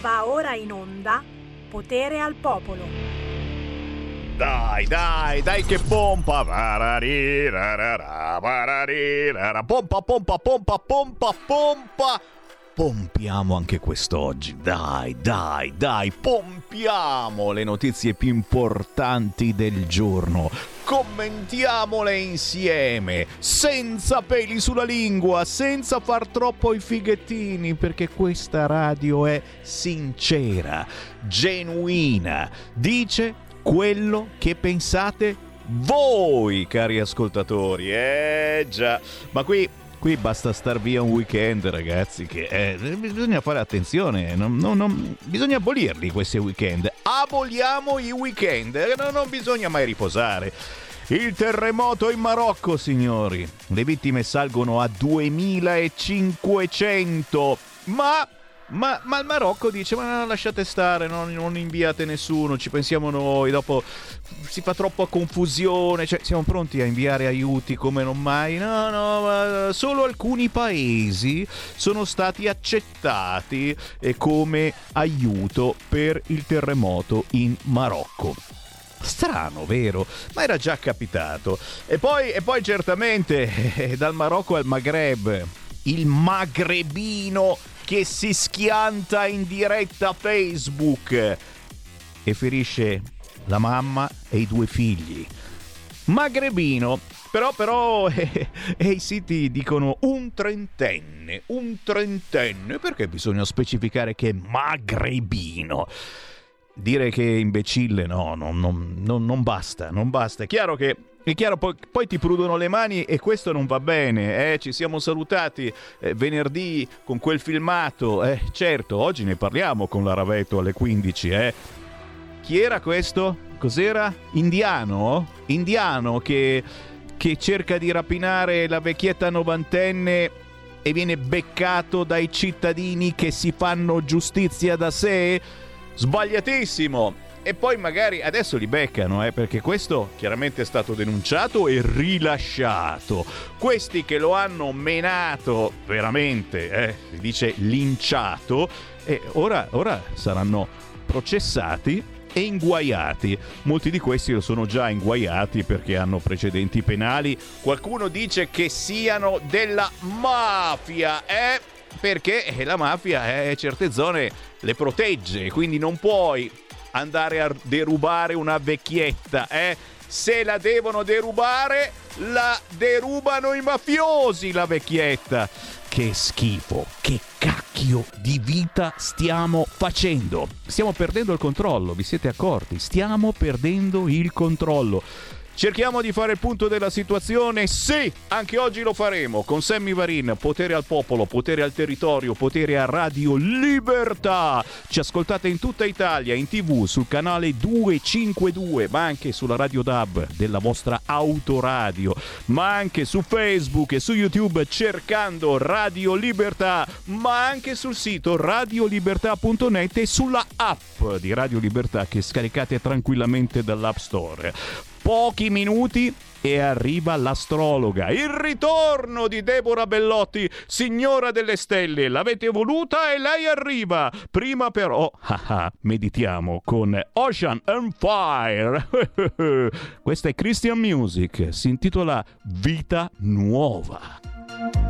Va ora in onda Potere al Popolo. Dai, dai, dai che pompa! Pompa, pompa, pompa, pompa, pompa! Pompiamo anche quest'oggi, dai, dai, dai, pompiamo le notizie più importanti del giorno. Commentiamole insieme, senza peli sulla lingua, senza far troppo i fighettini, perché questa radio è sincera, genuina, dice quello che pensate voi, cari ascoltatori. Eh già, ma qui Qui basta star via un weekend, ragazzi, che eh, bisogna fare attenzione, non, non, non, bisogna abolirli questi weekend. Aboliamo i weekend, eh, non bisogna mai riposare. Il terremoto in Marocco, signori. Le vittime salgono a 2500, ma ma, ma, il Marocco dice: Ma lasciate stare, non, non, inviate nessuno, ci pensiamo noi. Dopo si fa troppa confusione. Cioè, siamo pronti a inviare aiuti come non mai. No, no, solo alcuni paesi sono stati accettati eh, come aiuto per il terremoto in Marocco. Strano, vero? Ma era già capitato. E poi, e poi certamente dal Marocco al Maghreb, il magrebino che si schianta in diretta Facebook e ferisce la mamma e i due figli. Magrebino, però, però eh, eh, i siti dicono un trentenne, un trentenne, perché bisogna specificare che è magrebino? Dire che è imbecille no, no, no, no non basta, non basta. È chiaro che è chiaro, poi, poi, ti prudono le mani e questo non va bene. Eh? Ci siamo salutati eh, venerdì con quel filmato. Eh, certo, oggi ne parliamo con la Ravetto alle 15. Eh? Chi era questo? Cos'era? Indiano? Indiano che, che cerca di rapinare la vecchietta novantenne e viene beccato dai cittadini che si fanno giustizia da sé? Sbagliatissimo! E poi magari adesso li beccano, eh, perché questo chiaramente è stato denunciato e rilasciato. Questi che lo hanno menato veramente, eh, si dice linciato, e ora, ora saranno processati e inguaiati. Molti di questi lo sono già inguaiati perché hanno precedenti penali. Qualcuno dice che siano della mafia, eh? Perché la mafia eh, certe zone le protegge, quindi non puoi andare a derubare una vecchietta, eh? Se la devono derubare, la derubano i mafiosi la vecchietta. Che schifo, che cacchio di vita stiamo facendo? Stiamo perdendo il controllo, vi siete accorti? Stiamo perdendo il controllo. Cerchiamo di fare il punto della situazione. Sì, anche oggi lo faremo con Sammy Varin. Potere al popolo, potere al territorio, potere a Radio Libertà. Ci ascoltate in tutta Italia, in tv, sul canale 252, ma anche sulla Radio DAB della vostra autoradio, ma anche su Facebook e su YouTube cercando Radio Libertà, ma anche sul sito radiolibertà.net e sulla app di Radio Libertà che scaricate tranquillamente dall'App Store pochi minuti e arriva l'astrologa. Il ritorno di Deborah Bellotti, signora delle stelle. L'avete voluta e lei arriva. Prima però, haha, meditiamo con Ocean and Fire. Questa è Christian Music, si intitola Vita Nuova.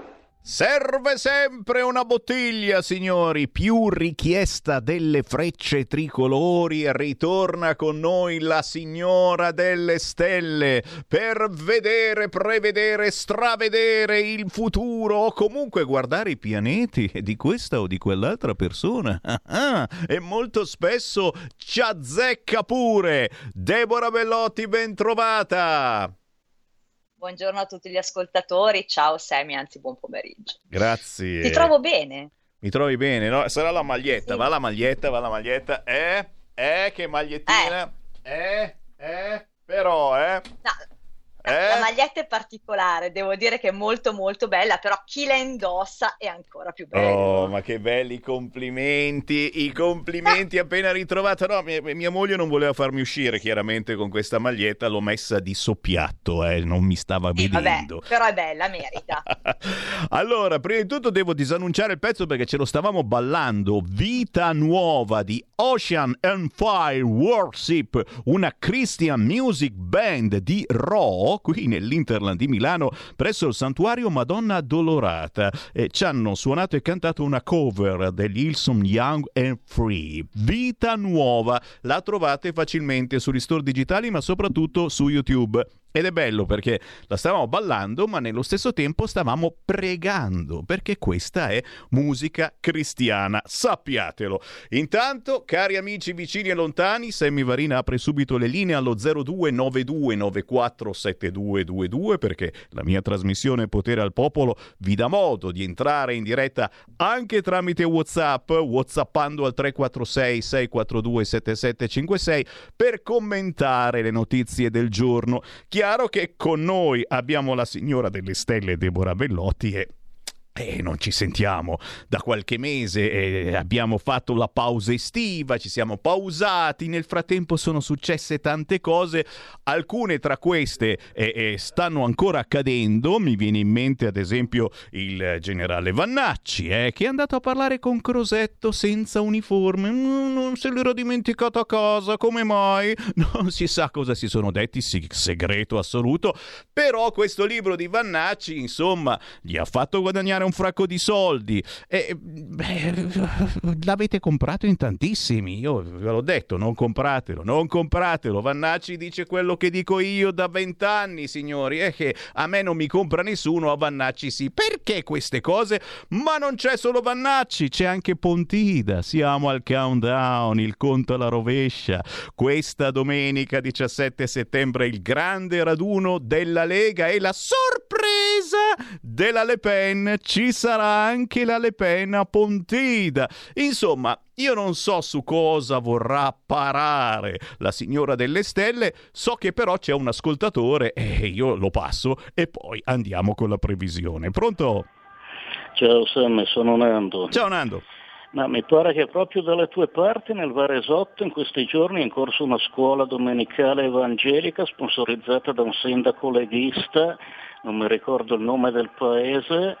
Serve sempre una bottiglia, signori. Più richiesta delle frecce tricolori. Ritorna con noi la signora delle stelle per vedere, prevedere, stravedere il futuro o comunque guardare i pianeti di questa o di quell'altra persona. e molto spesso ci azzecca pure. Deborah Bellotti, ben trovata. Buongiorno a tutti gli ascoltatori, ciao Semi, anzi buon pomeriggio. Grazie. Ti trovo bene. Mi trovi bene, no? Sarà la maglietta, sì. va la maglietta, va la maglietta. Eh? Eh, che magliettina? Eh, eh, eh però, eh? No, eh? La maglietta è particolare, devo dire che è molto molto bella, però chi la indossa è ancora più bella. Oh, ma che belli complimenti, i complimenti appena ritrovata. No, mia, mia, moglie non voleva farmi uscire chiaramente con questa maglietta, l'ho messa di soppiatto, eh, non mi stava sì, vedendo. Vabbè, però è bella, merita. allora, prima di tutto devo disannunciare il pezzo perché ce lo stavamo ballando. Vita nuova di Ocean and Fire Worship, una Christian music band di Raw qui nell'Interland di Milano presso il santuario Madonna Dolorata e ci hanno suonato e cantato una cover degli Hillsong Young and Free. Vita nuova, la trovate facilmente sugli store digitali ma soprattutto su YouTube. Ed è bello perché la stavamo ballando, ma nello stesso tempo stavamo pregando, perché questa è musica cristiana, sappiatelo. Intanto, cari amici vicini e lontani, Sammy Varina apre subito le linee allo 0292947222 perché la mia trasmissione Potere al Popolo vi dà modo di entrare in diretta anche tramite WhatsApp, whatsappando al 346 642 7756 per commentare le notizie del giorno. Chi chiaro che con noi abbiamo la signora delle stelle Deborah Bellotti e e non ci sentiamo da qualche mese, eh, abbiamo fatto la pausa estiva, ci siamo pausati, nel frattempo sono successe tante cose, alcune tra queste eh, eh, stanno ancora accadendo, mi viene in mente ad esempio il generale Vannacci che è andato a parlare con Crosetto senza uniforme, mm, non se l'era dimenticato a casa, come mai? Non si sa cosa si sono detti, sì, segreto assoluto, però questo libro di Vannacci insomma gli ha fatto guadagnare guadagnare un fracco di soldi. E, beh, l'avete comprato in tantissimi. Io ve l'ho detto, non compratelo, non compratelo. Vannacci dice quello che dico io da vent'anni, signori. È che a me non mi compra nessuno, a Vannacci sì. Perché queste cose? Ma non c'è solo Vannacci, c'è anche Pontida. Siamo al countdown, il conto alla rovescia. Questa domenica 17 settembre il grande raduno della Lega e la sorpresa della Le Pen ci sarà anche la Le Pen a Pontida. Insomma, io non so su cosa vorrà parare la signora delle stelle, so che però c'è un ascoltatore e io lo passo e poi andiamo con la previsione. Pronto? Ciao Sam, sono Nando. Ciao Nando. Ma mi pare che proprio dalle tue parti, nel Varesotto, in questi giorni è in corso una scuola domenicale evangelica sponsorizzata da un sindaco leghista, non mi ricordo il nome del paese,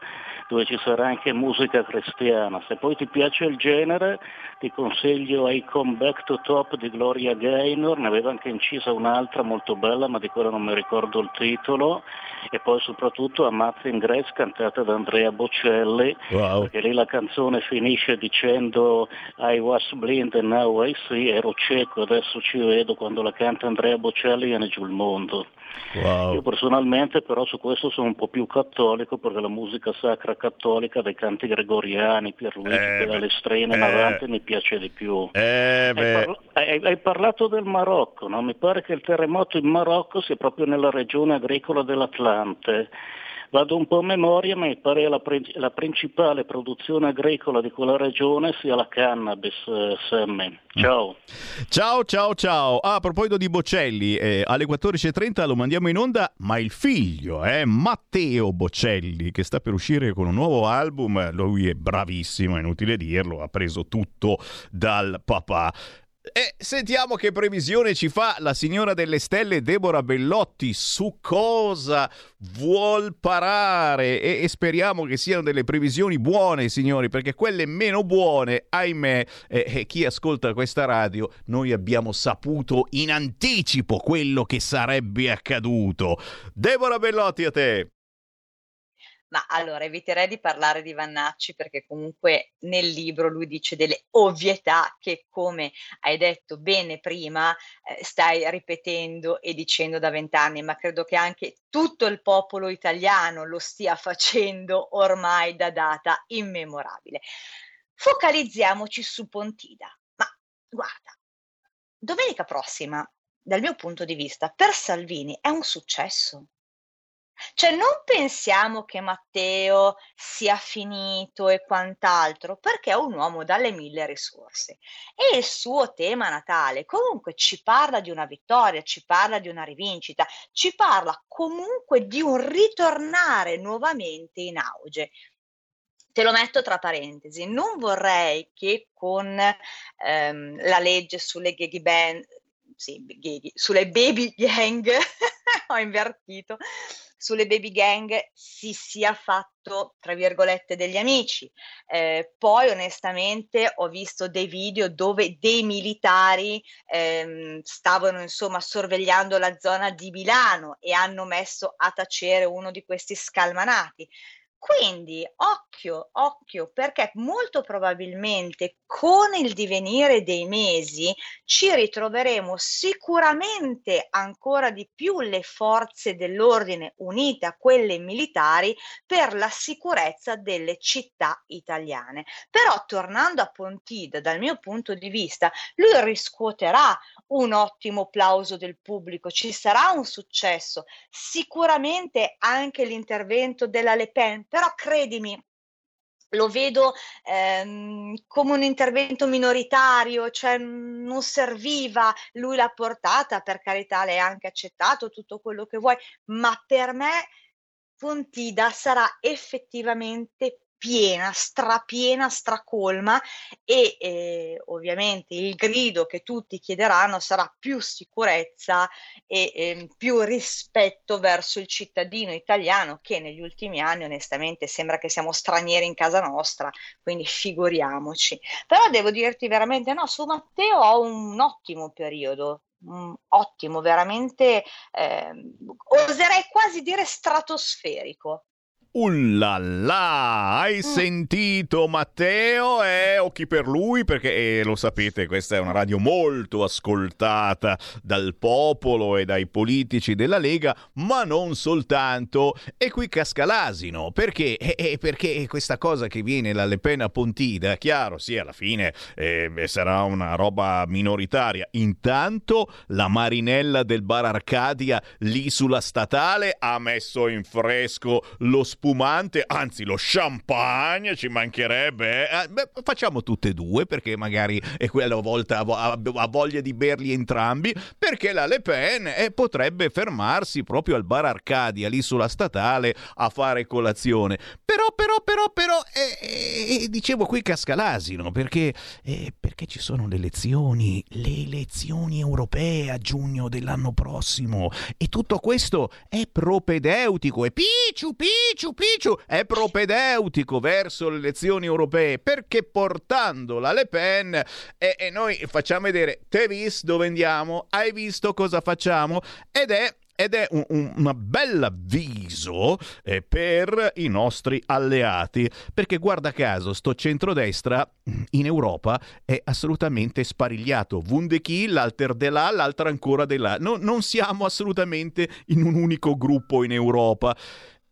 dove ci sarà anche musica cristiana. Se poi ti piace il genere ti consiglio I Come Back to Top di Gloria Gaynor, ne aveva anche incisa un'altra molto bella ma di quella non mi ricordo il titolo e poi soprattutto Amazing Grace cantata da Andrea Bocelli wow. perché lì la canzone finisce dicendo I was blind and now I see, ero cieco adesso ci vedo, quando la canta Andrea Bocelli viene giù il mondo. Wow. Io personalmente però su questo sono un po' più cattolico perché la musica sacra cattolica dei canti gregoriani, Pierluigi, eh, Palestrina, eh, Navante mi piace di più. Eh, hai, parla- hai, hai, parlato del Marocco, no? mi pare che il terremoto in Marocco sia proprio nella regione agricola dell'Atlante Vado un po' a memoria, ma mi pare la, la principale produzione agricola di quella regione sia la cannabis, eh, Sammy. Ciao. Ciao, ciao, ciao. Ah, a proposito di Bocelli, eh, alle 14.30 lo mandiamo in onda, ma il figlio, eh, Matteo Bocelli, che sta per uscire con un nuovo album, lui è bravissimo, è inutile dirlo, ha preso tutto dal papà. E sentiamo che previsione ci fa la signora delle stelle Deborah Bellotti su cosa vuol parare. E, e, speriamo che siano delle previsioni buone signori perché quelle meno buone ahimè eh, eh, chi ascolta questa radio noi abbiamo saputo in anticipo quello che sarebbe accaduto. Deborah Bellotti a te ma allora eviterei di parlare di Vannacci perché comunque nel libro lui dice delle ovvietà che come hai detto bene prima eh, stai ripetendo e dicendo da vent'anni, ma credo che anche tutto il popolo italiano lo stia facendo ormai da data immemorabile. Focalizziamoci su Pontida. Ma guarda, domenica prossima, dal mio punto di vista, per Salvini è un successo cioè non pensiamo che Matteo sia finito e quant'altro, perché è un uomo dalle mille risorse. E il suo tema natale comunque ci parla di una vittoria, ci parla di una rivincita, ci parla comunque di un ritornare nuovamente in auge. Te lo metto tra parentesi, non vorrei che con ehm, la legge sulle gay band, sì, gay, sulle baby gang, ho invertito, sulle baby gang si sia fatto, tra virgolette, degli amici. Eh, poi onestamente ho visto dei video dove dei militari ehm, stavano insomma sorvegliando la zona di Milano e hanno messo a tacere uno di questi scalmanati. Quindi occhio, occhio, perché molto probabilmente con il divenire dei mesi ci ritroveremo sicuramente ancora di più le forze dell'ordine unite a quelle militari per la sicurezza delle città italiane. Però tornando a Pontida, dal mio punto di vista, lui riscuoterà un ottimo plauso del pubblico, ci sarà un successo, sicuramente anche l'intervento della Le Pen, però credimi, lo vedo ehm, come un intervento minoritario, cioè non serviva, lui l'ha portata, per carità, ha anche accettato tutto quello che vuoi, ma per me Fontida sarà effettivamente piena, strapiena, stracolma e eh, ovviamente il grido che tutti chiederanno sarà più sicurezza e eh, più rispetto verso il cittadino italiano che negli ultimi anni onestamente sembra che siamo stranieri in casa nostra, quindi figuriamoci. Però devo dirti veramente no, su Matteo ho un ottimo periodo, ottimo, veramente, eh, oserei quasi dire stratosferico. Ullala, hai mm. sentito Matteo? Eh, occhi per lui perché eh, lo sapete, questa è una radio molto ascoltata dal popolo e dai politici della Lega, ma non soltanto. E qui casca l'asino, perché? Eh, eh perché questa cosa che viene dalle pena Pontida, chiaro, sì, alla fine eh, sarà una roba minoritaria. Intanto la marinella del bar Arcadia lì sulla statale ha messo in fresco lo spazio spumante, anzi lo champagne ci mancherebbe. Eh? Beh, facciamo tutte e due perché magari è quella volta ha voglia di berli entrambi, perché la Le Pen eh, potrebbe fermarsi proprio al bar Arcadia lì sulla statale a fare colazione. Però, però, però, però, eh, eh, dicevo qui casca l'asino perché, eh, perché ci sono le elezioni, le elezioni europee a giugno dell'anno prossimo e tutto questo è propedeutico, è picciu, picciu, Picciu è propedeutico verso le elezioni europee perché portando la Le Pen e, e noi facciamo vedere, te visto dove andiamo, hai visto cosa facciamo ed è ed è un, un una bella avviso eh, per i nostri alleati, perché guarda caso sto centrodestra in Europa è assolutamente sparigliato. Wundechi, l'alter de là, l'altra ancora de là. No, non siamo assolutamente in un unico gruppo in Europa.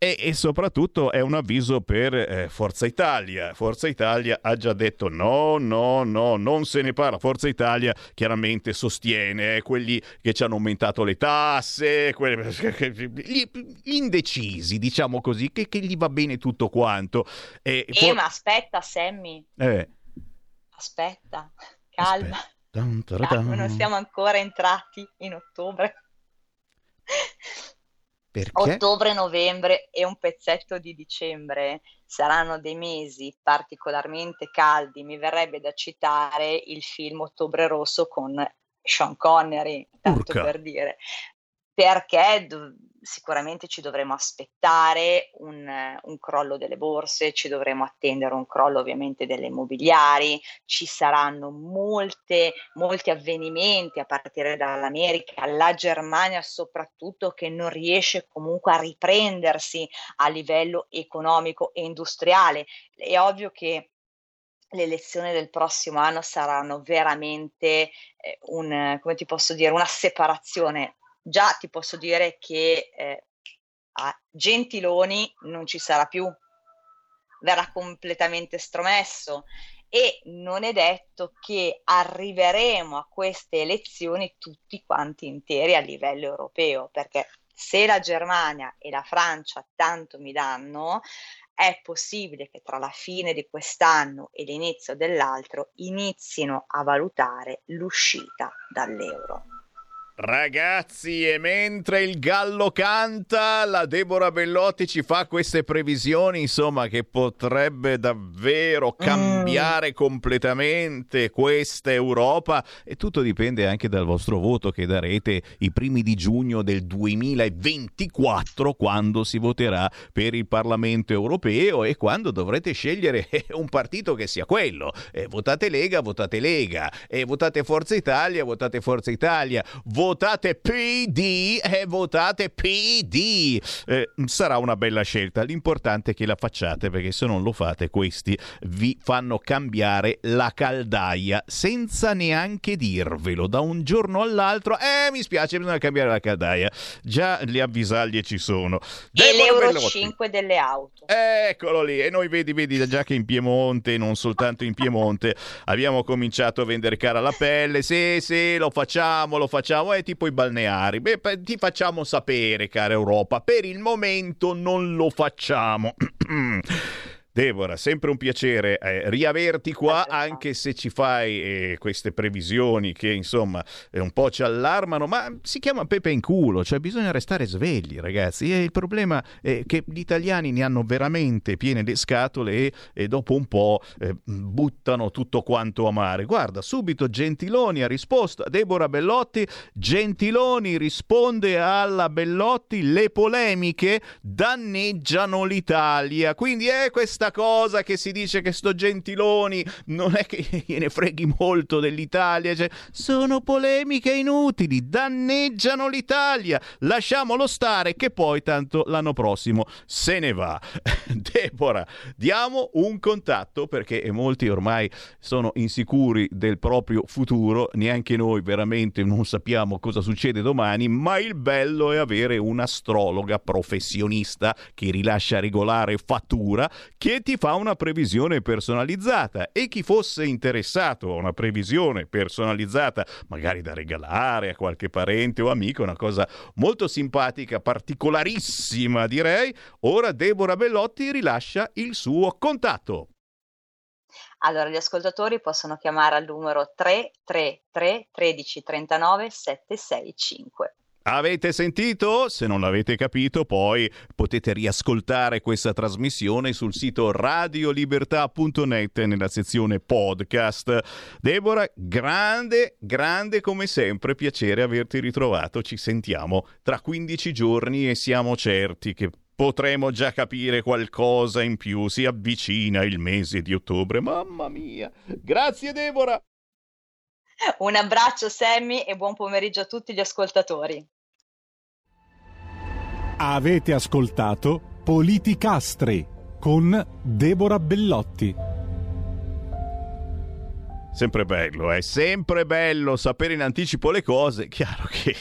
E, e, soprattutto è un avviso per eh, Forza Italia. Forza Italia ha già detto no, no, no, non se ne parla. Forza Italia chiaramente sostiene eh, quelli che ci hanno aumentato le tasse, quelli, gli, gli indecisi, diciamo così, che, che, gli va bene tutto quanto. E, eh, for- ma aspetta, Sammy. Eh. Aspetta, calma. Aspetta. calma. Non siamo ancora entrati in ottobre. Perché? Ottobre-novembre e un pezzetto di dicembre saranno dei mesi particolarmente caldi. Mi verrebbe da citare il film Ottobre Rosso con Sean Connery, tanto Urca. per dire perché do- sicuramente ci dovremo aspettare un, un, crollo delle borse, ci dovremo attendere un crollo ovviamente delle immobiliari, ci saranno molte, molti avvenimenti a partire dall'America, la Germania soprattutto che non riesce comunque a riprendersi a livello economico e industriale. È ovvio che le elezioni del prossimo anno saranno veramente eh, un, come ti posso dire, una separazione già ti posso dire che eh, a Gentiloni non ci sarà più, verrà completamente stromesso e non è detto che arriveremo a queste elezioni tutti quanti interi a livello europeo, perché se la Germania e la Francia tanto mi danno, è possibile che tra la fine di quest'anno e l'inizio dell'altro inizino a valutare l'uscita dall'euro. Ragazzi, e mentre il gallo canta, la Deborah Bellotti ci fa queste previsioni, insomma, che potrebbe davvero mm. cambiare mm. completamente questa Europa e tutto dipende anche dal vostro voto che darete i primi di giugno del 2024 quando si voterà per il Parlamento europeo e quando dovrete scegliere un partito che sia quello. Eh, votate Lega, votate Lega, e votate Forza Italia, votate Forza Italia. Votate votate PD e votate PD. Eh, sarà una bella scelta. L'importante è che la facciate perché se non lo fate questi vi fanno cambiare la caldaia senza neanche dirvelo da un giorno all'altro. Eh, mi spiace, bisogna cambiare la caldaia. Già le avvisaglie ci sono. E l'Euro 5 delle auto. Eccolo lì. E noi vedi, vedi già che in Piemonte, non soltanto in Piemonte, abbiamo cominciato a vendere cara la pelle. Sì, sì, lo facciamo, lo facciamo. E tipo i balneari. Beh, ti facciamo sapere, cara Europa, per il momento non lo facciamo. Deborah, sempre un piacere eh, riaverti qua, anche se ci fai eh, queste previsioni che insomma eh, un po' ci allarmano, ma si chiama pepe in culo, cioè bisogna restare svegli ragazzi. E il problema è che gli italiani ne hanno veramente piene le scatole e, e dopo un po' eh, buttano tutto quanto a mare. Guarda, subito Gentiloni ha risposto a Deborah Bellotti, Gentiloni risponde alla Bellotti, le polemiche danneggiano l'Italia. Quindi è questa questa cosa che si dice che sto Gentiloni non è che gliene freghi molto dell'Italia, cioè, sono polemiche inutili, danneggiano l'Italia, lasciamolo stare che poi tanto l'anno prossimo se ne va. Deborah, diamo un contatto perché molti ormai sono insicuri del proprio futuro, neanche noi veramente non sappiamo cosa succede domani, ma il bello è avere un'astrologa professionista che rilascia regolare fattura che che ti fa una previsione personalizzata e chi fosse interessato a una previsione personalizzata, magari da regalare a qualche parente o amico, una cosa molto simpatica, particolarissima direi, ora Deborah Bellotti rilascia il suo contatto. Allora, gli ascoltatori possono chiamare al numero 333 13 39 765. Avete sentito? Se non l'avete capito, poi potete riascoltare questa trasmissione sul sito radiolibertà.net nella sezione podcast. Deborah, grande, grande come sempre, piacere averti ritrovato. Ci sentiamo tra 15 giorni e siamo certi che potremo già capire qualcosa in più. Si avvicina il mese di ottobre. Mamma mia! Grazie Deborah! Un abbraccio Sammy e buon pomeriggio a tutti gli ascoltatori. Avete ascoltato Politicastri con Deborah Bellotti. Sempre bello, è sempre bello sapere in anticipo le cose. Chiaro che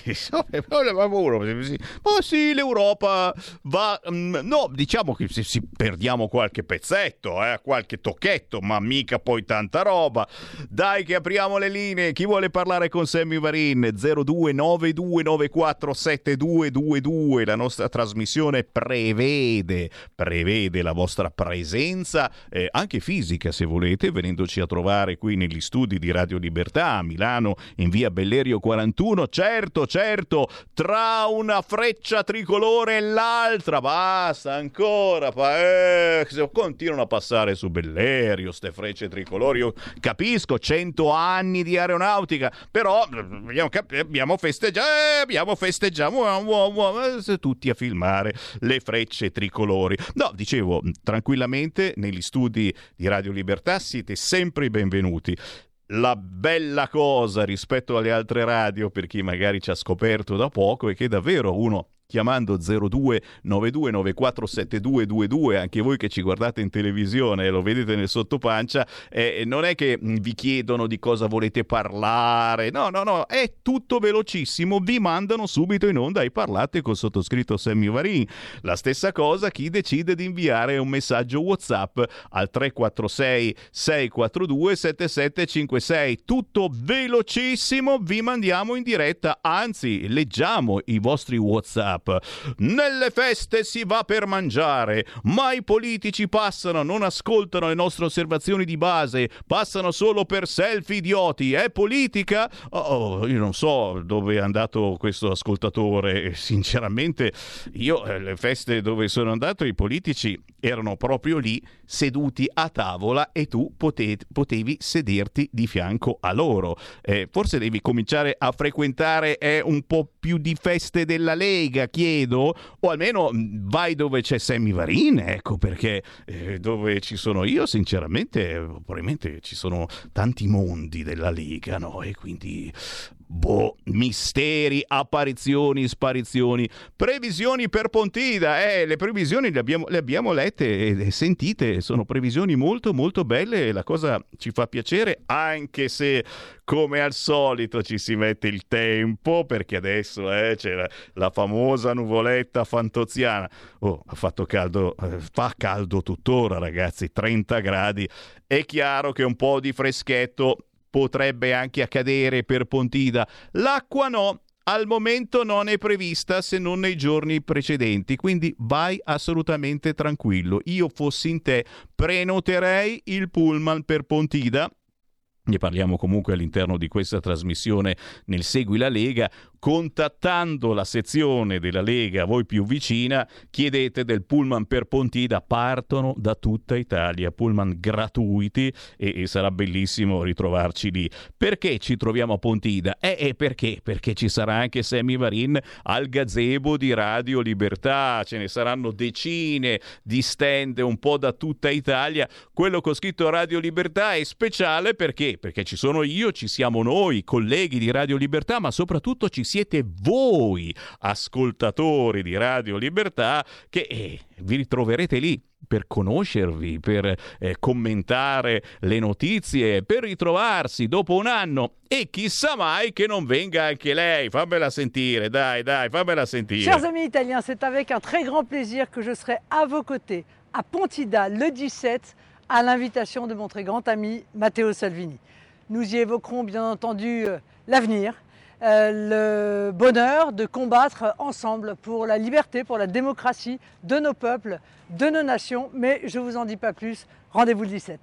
ma sì, l'Europa va. Mm, no, diciamo che se si perdiamo qualche pezzetto, eh, qualche tocchetto, ma mica poi tanta roba. Dai, che apriamo le linee. Chi vuole parlare con Sammy Varin? 0292947222. La nostra trasmissione prevede, prevede la vostra presenza, eh, anche fisica se volete, venendoci a trovare qui negli studi di Radio Libertà a Milano in via Bellerio 41. Certo, certo, tra una freccia tricolore e l'altra, basta ancora. Pa- eh, continuano a passare su Bellerio ste frecce tricolori. Io capisco, 100 anni di aeronautica, però abbiamo, abbiamo festeggiato, eh, abbiamo festeggiato, tutti a filmare le frecce tricolori. No, dicevo, tranquillamente negli studi di Radio Libertà siete sempre i benvenuti la bella cosa rispetto alle altre radio, per chi magari ci ha scoperto da poco, è che davvero uno chiamando 0292947222 anche voi che ci guardate in televisione e lo vedete nel sottopancia eh, non è che mm, vi chiedono di cosa volete parlare. No no no è tutto velocissimo. Vi mandano subito in onda e parlate col sottoscritto Sammy Varin. La stessa cosa chi decide di inviare un messaggio whatsapp al 346 642 7756 tutto velocissimo vi mandiamo in diretta anzi leggiamo i vostri whatsapp Up. Nelle feste si va per mangiare, ma i politici passano, non ascoltano le nostre osservazioni di base, passano solo per selfie idioti. È politica? Oh, io non so dove è andato questo ascoltatore. Sinceramente, io eh, le feste dove sono andato, i politici erano proprio lì, seduti a tavola e tu potevi, potevi sederti di fianco a loro. Eh, forse devi cominciare a frequentare eh, un po' più di feste della Lega, chiedo, o almeno mm, vai dove c'è Sammy Varin, ecco, perché eh, dove ci sono io, sinceramente, probabilmente ci sono tanti mondi della Lega, no? E quindi Boh, misteri, apparizioni, sparizioni, previsioni per Pontida. Eh, le previsioni le abbiamo, le abbiamo lette e, sentite, sono previsioni molto molto belle e la cosa ci fa piacere anche se come al solito ci si mette il tempo perché adesso eh, c'è la, la, famosa nuvoletta fantoziana. Oh, ha fatto caldo, eh, fa caldo tuttora ragazzi, 30 gradi. È chiaro che un po' di freschetto potrebbe anche accadere per Pontida. L'acqua no, al momento non è prevista se non nei giorni precedenti, quindi vai assolutamente tranquillo. Io fossi in te, prenoterei il pullman per Pontida ne parliamo comunque all'interno di questa trasmissione nel Segui la Lega, contattando la sezione della Lega a voi più vicina, chiedete del pullman per Pontida, partono da tutta Italia, pullman gratuiti e, e sarà bellissimo ritrovarci lì. Perché ci troviamo a Pontida? Eh, eh perché? Perché ci sarà anche Sammy Varin al gazebo di Radio Libertà, ce ne saranno decine di stand un po' da tutta Italia. Quello che ho scritto Radio Libertà è speciale perché? Perché ci sono io, ci siamo noi, colleghi di Radio Libertà, ma soprattutto ci siete voi, ascoltatori di Radio Libertà, che eh, vi ritroverete lì per conoscervi, per eh, commentare le notizie, per ritrovarsi dopo un anno e chissà mai che non venga anche lei. Fammela sentire, dai, dai, fammela sentire. Chers amis italiens, c'est avec un très grand plaisir que je serai à vos côtés à Pontida le 17 à l'invitation de mon très grand ami Matteo Salvini. Nous y évoquerons bien entendu euh, l'avenir, euh, le bonheur de combattre ensemble pour la liberté, pour la démocratie de nos peuples, de nos nations. Mais je ne vous en dis pas plus. Rendez-vous le 17.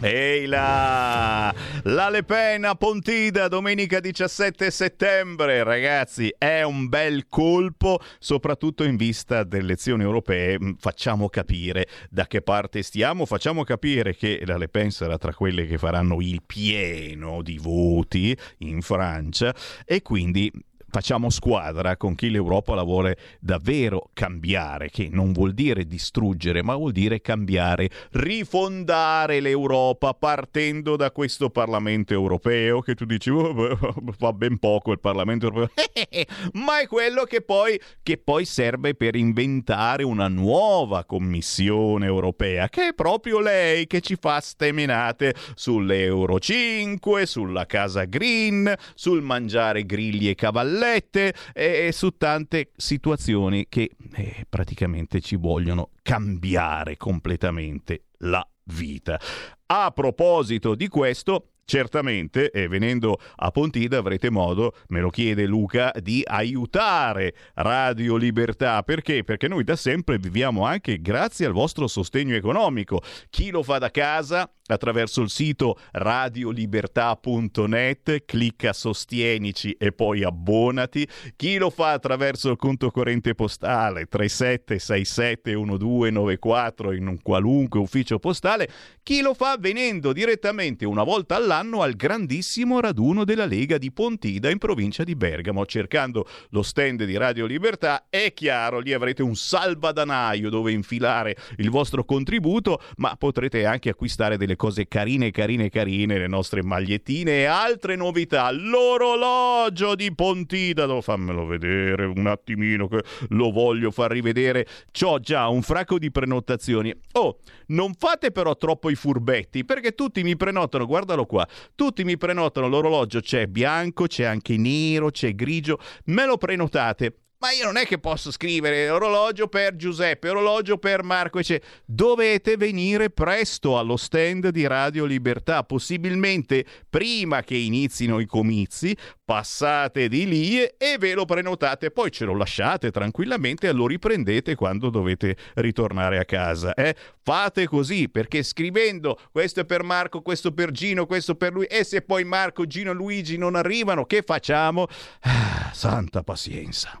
Ehi là! La Le Pen a Pontida domenica 17 settembre, ragazzi, è un bel colpo, soprattutto in vista delle elezioni europee. Mm, facciamo capire da che parte stiamo, facciamo capire che la Le Pen sarà tra quelle che faranno il pieno di voti in Francia e quindi facciamo squadra con chi l'Europa la vuole davvero cambiare, che non vuol dire distruggere, ma vuol dire cambiare, rifondare l'Europa partendo da questo Parlamento europeo che tu dici oh, va ben poco il Parlamento europeo, ma è quello che poi, che poi serve per inventare una nuova Commissione europea, che è proprio lei che ci fa steminate sull'Euro 5, sulla casa green, sul mangiare grilli e cavallette e su tante situazioni che eh, praticamente ci vogliono cambiare completamente la vita. A proposito di questo, Certamente, e venendo a Pontida avrete modo, me lo chiede Luca, di aiutare Radio Libertà. Perché? Perché noi da sempre viviamo anche grazie al vostro sostegno economico. Chi lo fa da casa attraverso il sito radiolibertà.net, clicca sostienici e poi abbonati. Chi lo fa attraverso il conto corrente postale 37671294 in un qualunque ufficio postale, chi lo fa venendo direttamente una volta all'anno al grandissimo raduno della Lega di Pontida in provincia di Bergamo, cercando lo stand di Radio Libertà. È chiaro, lì avrete un salvadanaio dove infilare il vostro contributo, ma potrete anche acquistare delle cose carine, carine, carine, le nostre magliettine e altre novità. L'orologio di Pontida, devo farmelo vedere un attimino che lo voglio far rivedere. C'ho già un fracco di prenotazioni. Oh, non fate però troppo i furbetti, perché tutti mi prenotano, guardalo qua, tutti mi prenotano l'orologio, c'è bianco, c'è anche nero, c'è grigio, me lo prenotate. Ma io non è che posso scrivere orologio per Giuseppe, orologio per Marco, cioè, dovete venire presto allo stand di Radio Libertà, possibilmente prima che inizino i comizi, passate di lì e ve lo prenotate, poi ce lo lasciate tranquillamente e lo riprendete quando dovete ritornare a casa. Eh? Fate così, perché scrivendo questo è per Marco, questo per Gino, questo per lui, e se poi Marco, Gino, Luigi non arrivano, che facciamo? Ah, santa pazienza.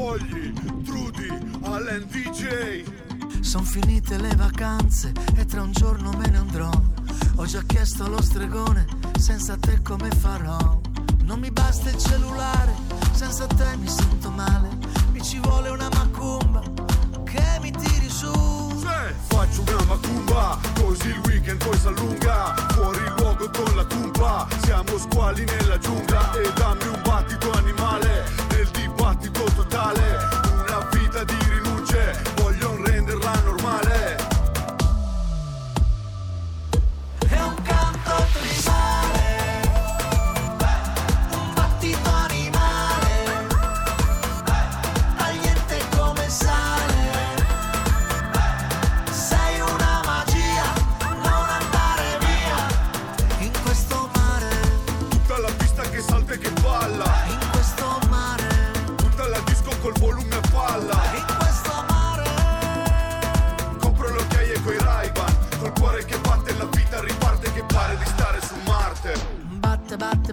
Fogli, Trudy, Allen DJ. Sono finite le vacanze e tra un giorno me ne andrò. Ho già chiesto allo stregone, senza te come farò? Non mi basta il cellulare, senza te mi sento male. Mi ci vuole una macumba che mi tiri su. Sì, faccio una macumba, così il weekend poi si allunga. Fuori luogo con la tumba, siamo squali nella giungla e dammi un battito animale totale,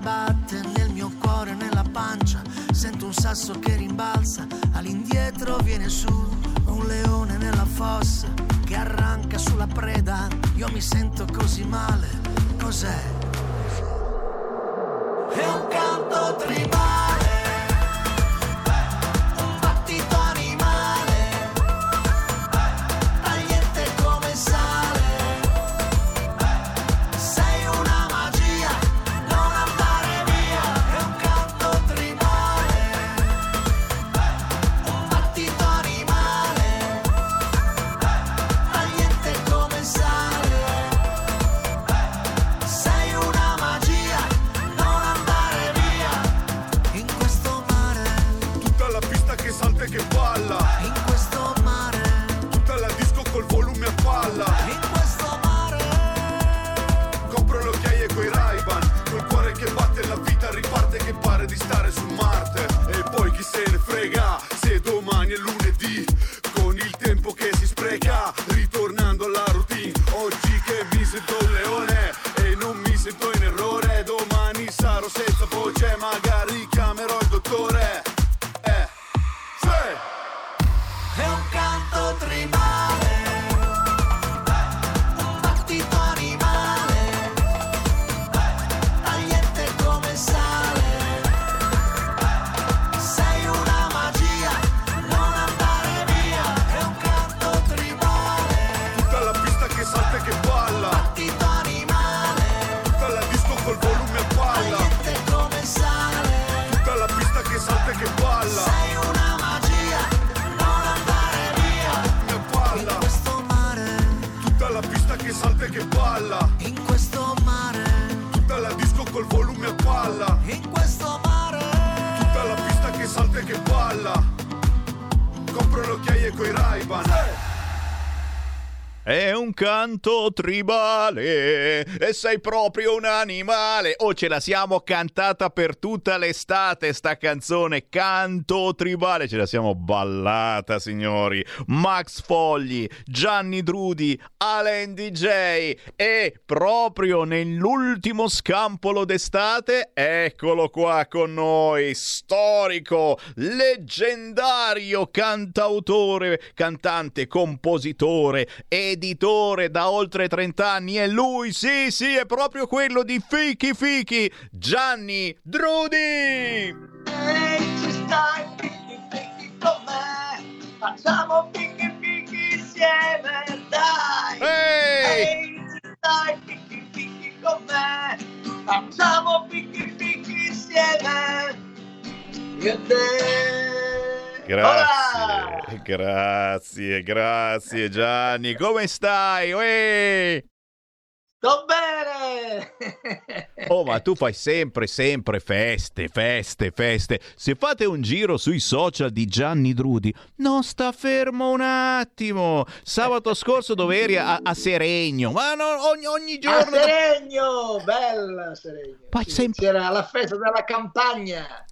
Batte, Nel mio cuore, nella pancia. Sento un sasso che rimbalza All'indietro viene su Un leone nella fossa Che arranca sulla preda. Io mi sento così male Cos'è? È un canto tribale senza voce è un canto tribale e sei proprio un animale. Oh, ce la siamo cantata per tutta l'estate sta canzone, canto tribale, ce la siamo ballata, signori. Max Fogli, Gianni Drudi, Alen DJ e proprio nell'ultimo scampolo d'estate, eccolo qua con noi, storico, leggendario cantautore, cantante, compositore, editore da oltre 30 anni e lui, sì, sì, è proprio quello di Fichi Fichi, Gianni Drudi! Ehi, ci stai, picchi picchi con me, facciamo picchi picchi insieme, dai! Ehi! ci stai, picchi picchi con me, facciamo picchi picchi insieme, io te! Grazie, grazie, grazie Gianni, come stai? Uè! Sto bene! Oh, ma tu fai sempre, sempre feste, feste, feste. Se fate un giro sui social di Gianni Drudi, non sta fermo un attimo. Sabato scorso dove eri a, a Seregno, ma no, ogni, ogni A giorno... Seregno, bella Seregno. Sì, sempre- C'era la festa della campagna.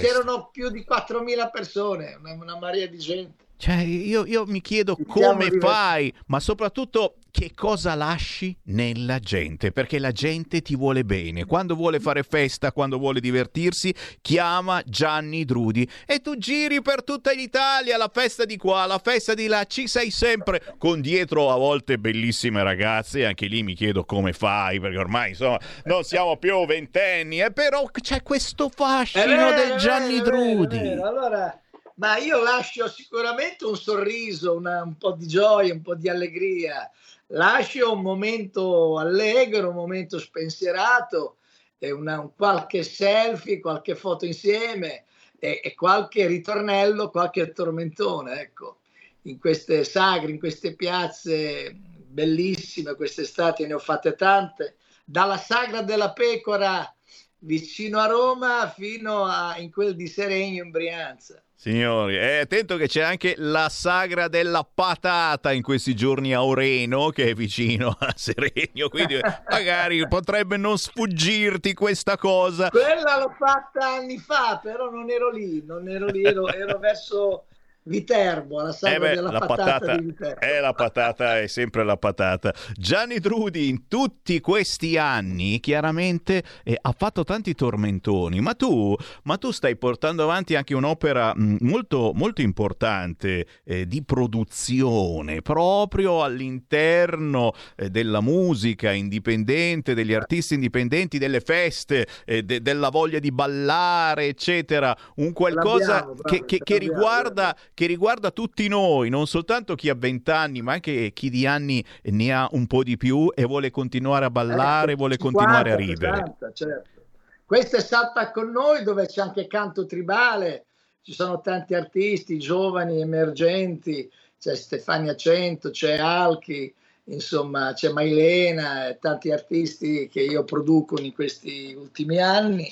C'erano più di 4.000 persone, una, una marea di gente. Cioè, io, io mi chiedo siamo come fai, ma soprattutto che cosa lasci nella gente, perché la gente ti vuole bene. Quando vuole fare festa, quando vuole divertirsi, chiama Gianni Drudi e tu giri per tutta l'Italia, la festa di qua, la festa di là, ci sei sempre con dietro a volte bellissime ragazze, anche lì mi chiedo come fai, perché ormai insomma non siamo più ventenni, eh, però c'è questo È fascino vero, del è Gianni vero, è vero, è Drudi. vero. Allora, ma io lascio sicuramente un sorriso, una- un po' di gioia, un po' di allegria. Lascio un momento allegro, un momento spensierato, una- un qualche selfie, qualche foto insieme e, e qualche ritornello, qualche tormentone, ecco. In queste sagre, in queste piazze bellissime, quest'estate ne ho fatte tante, dalla sagra della pecora vicino a Roma fino a in quel di Seregno in Brianza. Signori, eh, attento che c'è anche la sagra della patata in questi giorni a Oreno, che è vicino a Seregno, quindi magari potrebbe non sfuggirti questa cosa. Quella l'ho fatta anni fa, però non ero lì, non ero lì, ero, ero verso Viterbo, alla sagra Eh beh, della la patata, patata di Viterbo. è la patata, è sempre la patata. Gianni Drudi in tutti questi anni chiaramente eh, ha fatto tanti tormentoni, ma tu, ma tu stai portando avanti anche un'opera mh, molto, molto importante eh, di produzione proprio all'interno eh, della musica indipendente, degli artisti indipendenti, delle feste, eh, de- della voglia di ballare, eccetera. Un qualcosa bravo, che, che- che riguarda che riguarda tutti noi, non soltanto chi ha 20 anni, ma anche chi di anni ne ha un po' di più e vuole continuare a ballare, Eh, vuole 50, continuare a ridere. 60, certo. Questa è Salta con noi dove c'è anche canto tribale, ci sono tanti artisti giovani, emergenti, c'è Stefania Cento, c'è Alchi, insomma c'è Mailena, tanti artisti che io produco in questi ultimi anni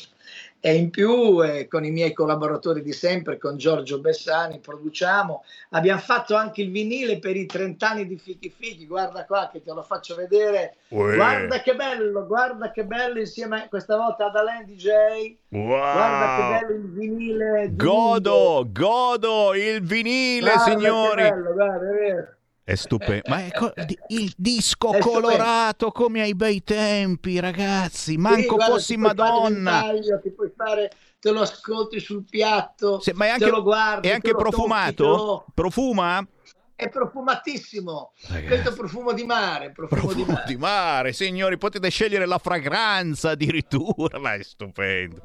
e in più eh, con i miei collaboratori di sempre, con Giorgio Bessani, produciamo. Abbiamo fatto anche il vinile per i 30 anni di Fichi Fichi, guarda qua che te lo faccio vedere. Uè. Guarda che bello, guarda che bello insieme a, questa volta ad Alain DJ. Wow. Guarda che bello il vinile. Godo, godo il vinile, Guarda che signori. bello, guarda, è vero. È stupendo. Ma è co- di- il disco È stupendo. colorato come ai bei tempi, ragazzi. Manco Sì, fossi Madonna. ventaglio, ti puoi fare, te lo ascolti sul piatto, Se- ma è te anche, lo guardi, è te anche lo tocchi, te profumato? lo- Profuma? È profumatissimo. Ragazzi. Questo profumo di mare, profumo, di Profumo mare. di mare, signori, potete scegliere la fragranza addirittura, ma è stupendo.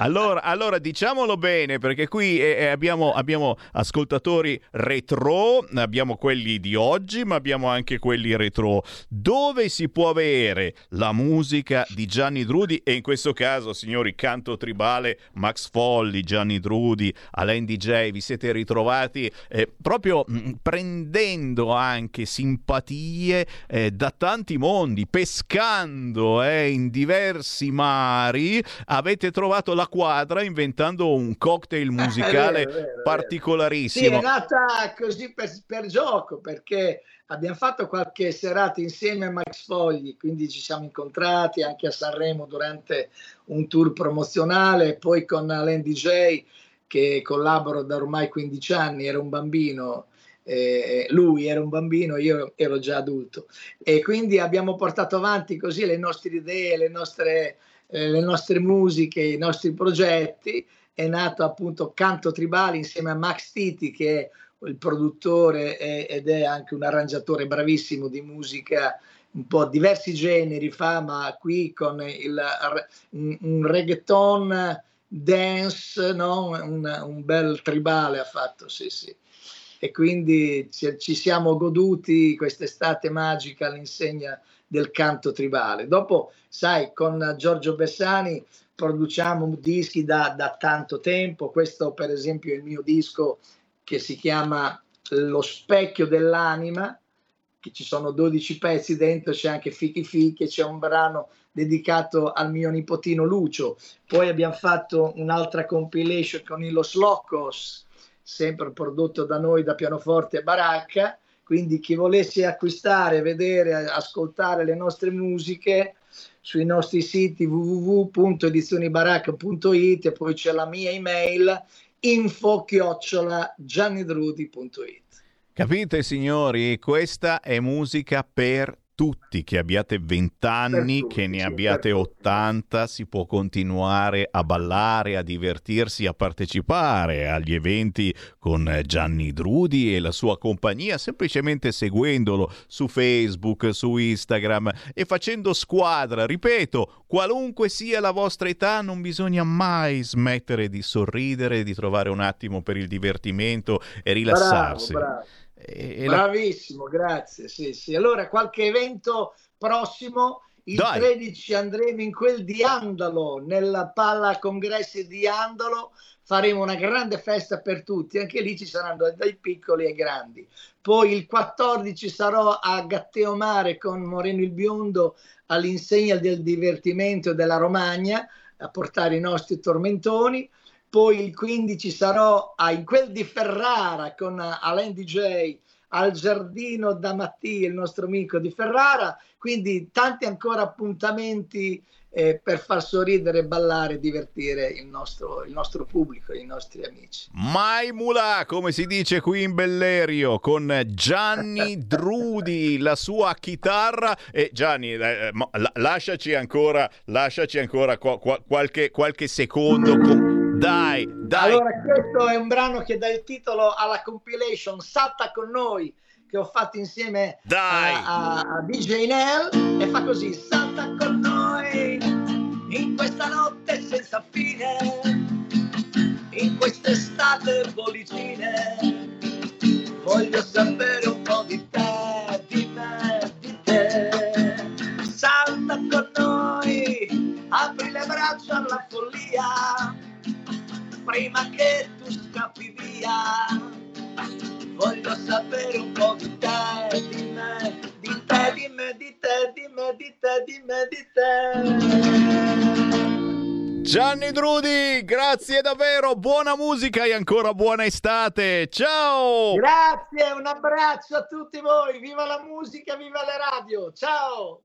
Allora, allora diciamolo bene, perché qui eh, eh, abbiamo, abbiamo ascoltatori retro, abbiamo quelli di oggi, ma abbiamo anche quelli retro. Dove si può avere la musica di Gianni Drudi e in questo caso, signori, canto tribale, Max Folli, Gianni Drudi, Alain DJ, vi siete ritrovati eh, proprio davvero mh, prendendo anche simpatie eh, da tanti mondi, pescando eh, in diversi mari, avete trovato la quadra inventando un cocktail musicale vero, vero. particolarissimo. Sì, è nata così per, per gioco, perché abbiamo fatto qualche serata insieme a Max Fogli, quindi ci siamo incontrati anche a Sanremo durante un tour promozionale, poi con Alain DJ che collaboro da ormai 15 anni, era un bambino, eh, lui era un bambino, io ero già adulto e quindi abbiamo portato avanti così le nostre idee, le nostre, eh, le nostre musiche, i nostri progetti. È nato appunto Canto Tribale insieme a Max Titi che è il produttore è- ed è anche un arrangiatore bravissimo di musica un po' diversi generi fa, ma qui con il, un, reggaeton dance, no? un, un bel tribale ha fatto, sì, sì. E quindi ci, ci siamo goduti quest'estate magica all'insegna del canto tribale. Dopo, sai, con Giorgio Bessani produciamo dischi da, da tanto tempo. Questo, per esempio, è il mio disco che si chiama Lo specchio dell'anima, che ci sono 12 pezzi dentro, c'è anche Fichi Fichi, c'è un brano dedicato al mio nipotino Lucio. Poi abbiamo fatto un'altra compilation con i Los Locos, sempre prodotto da noi da Pianoforte Baracca. Quindi chi volesse acquistare, vedere, ascoltare le nostre musiche sui nostri siti www.edizionibaracca.it e poi c'è la mia email info chiocciola giannidrudi.it. Capite signori? Questa è musica per tutti, che abbiate 20 anni, che ne abbiate per 80, si può continuare a ballare, a divertirsi, a partecipare agli eventi con Gianni Drudi e la sua compagnia, semplicemente seguendolo su Facebook, su Instagram e facendo squadra. Ripeto, qualunque sia la vostra età, non bisogna mai smettere di sorridere, di trovare un attimo per il divertimento e rilassarsi. Bravo, bravo. E- e la- Bravissimo, grazie. Sì, sì. Allora, qualche evento prossimo. Il Dai. 13 andremo in quel di Andalo, nella palla congressi di Andalo. Faremo una grande festa per tutti, anche lì ci saranno dai piccoli ai grandi. Poi il 14 sarò a Gatteomare con Moreno il Biondo all'insegna del divertimento della Romagna a portare i nostri tormentoni. Poi il 15 sarò a, in quel di Ferrara con eh, Alain DJ al giardino da Mattia, il nostro amico di Ferrara. Quindi tanti ancora appuntamenti eh, per far sorridere, ballare e divertire il nostro, il nostro pubblico, i nostri amici. Mai mulà, come si dice qui in Bellerio, con Gianni Drudi, la sua chitarra. E Gianni, eh, la- lasciaci ancora, lasciaci ancora qua- qua- qualche, qualche secondo. con- Dai, dai. Allora, questo è un brano che dà il titolo alla compilation Salta con noi che ho fatto insieme Dai. a, a- a DJ Nell e fa così Salta con noi in questa notte senza fine in quest'estate bollicine voglio sapere un po' di te di me di te salta con noi apri le braccia alla follia prima che tu scappi via. Voglio sapere un po' di te, di me, di te, di me, di te, di me, di te, di me, di te. Gianni Drudi, grazie davvero, buona musica e ancora buona estate. Ciao! Grazie, un abbraccio a tutti voi, viva la musica, viva le radio, ciao!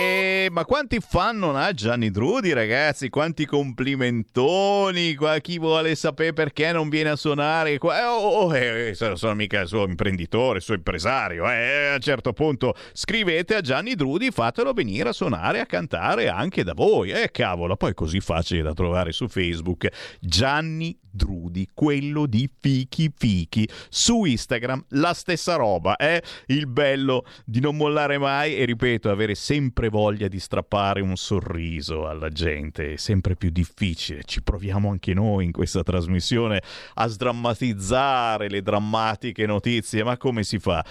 Eh, ma quanti fan non ha Gianni Drudi, ragazzi? Quanti complimentoni? Qua- chi vuole sapere perché non viene a suonare? Qua- eh, oh, oh, eh, sono, sono mica il suo imprenditore, il suo impresario. eh. A un certo punto scrivete a Gianni Drudi, fatelo venire a suonare, a cantare anche da voi. Eh, cavolo, poi è così facile da trovare su Facebook. Gianni Drudi, quello di Fichi Fichi. Su Instagram la stessa roba, eh? Il bello di non mollare mai e ripeto, avere sempre voglia di strappare un sorriso alla gente è sempre più difficile. Ci proviamo anche noi in questa trasmissione a sdrammatizzare le drammatiche notizie, ma come si fa?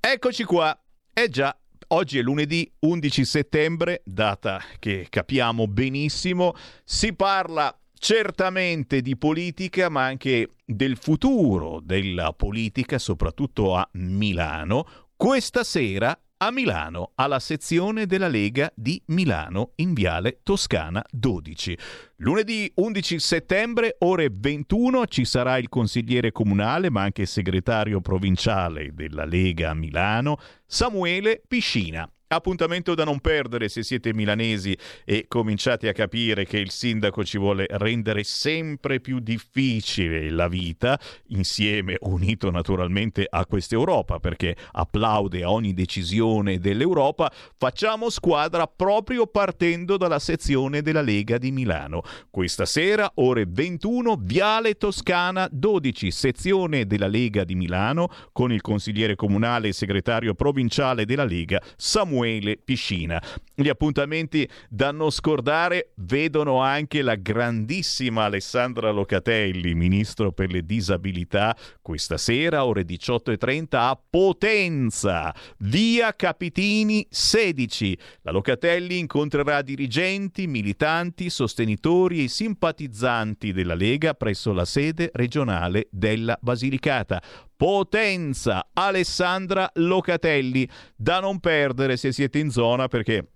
Eccoci qua. Eh già, Oggi è lunedì 11 settembre, data che capiamo benissimo. Si parla certamente di politica, ma anche del futuro della politica, soprattutto a Milano. Questa sera a Milano, alla sezione della Lega di Milano, in Viale Toscana 12. Lunedì 11 settembre, ore 21, ci sarà il consigliere comunale, ma anche segretario provinciale della Lega a Milano, Samuele Piscina. Appuntamento da non perdere se siete milanesi e cominciate a capire che il sindaco ci vuole rendere sempre più difficile la vita, insieme unito naturalmente a questa Europa, perché applaude a ogni decisione dell'Europa, facciamo squadra proprio partendo dalla sezione della Lega di Milano. Questa sera, ore 21, Viale Toscana 12, sezione della Lega di Milano, con il consigliere comunale e segretario provinciale della Lega, Samuele Emanuele Piscina. Gli appuntamenti da non scordare vedono anche la grandissima Alessandra Locatelli, ministro per le disabilità, questa sera ore 18.30 a Potenza, via Capitini 16. La Locatelli incontrerà dirigenti, militanti, sostenitori e simpatizzanti della Lega presso la sede regionale della Basilicata. Potenza Alessandra Locatelli, da non perdere se siete in zona perché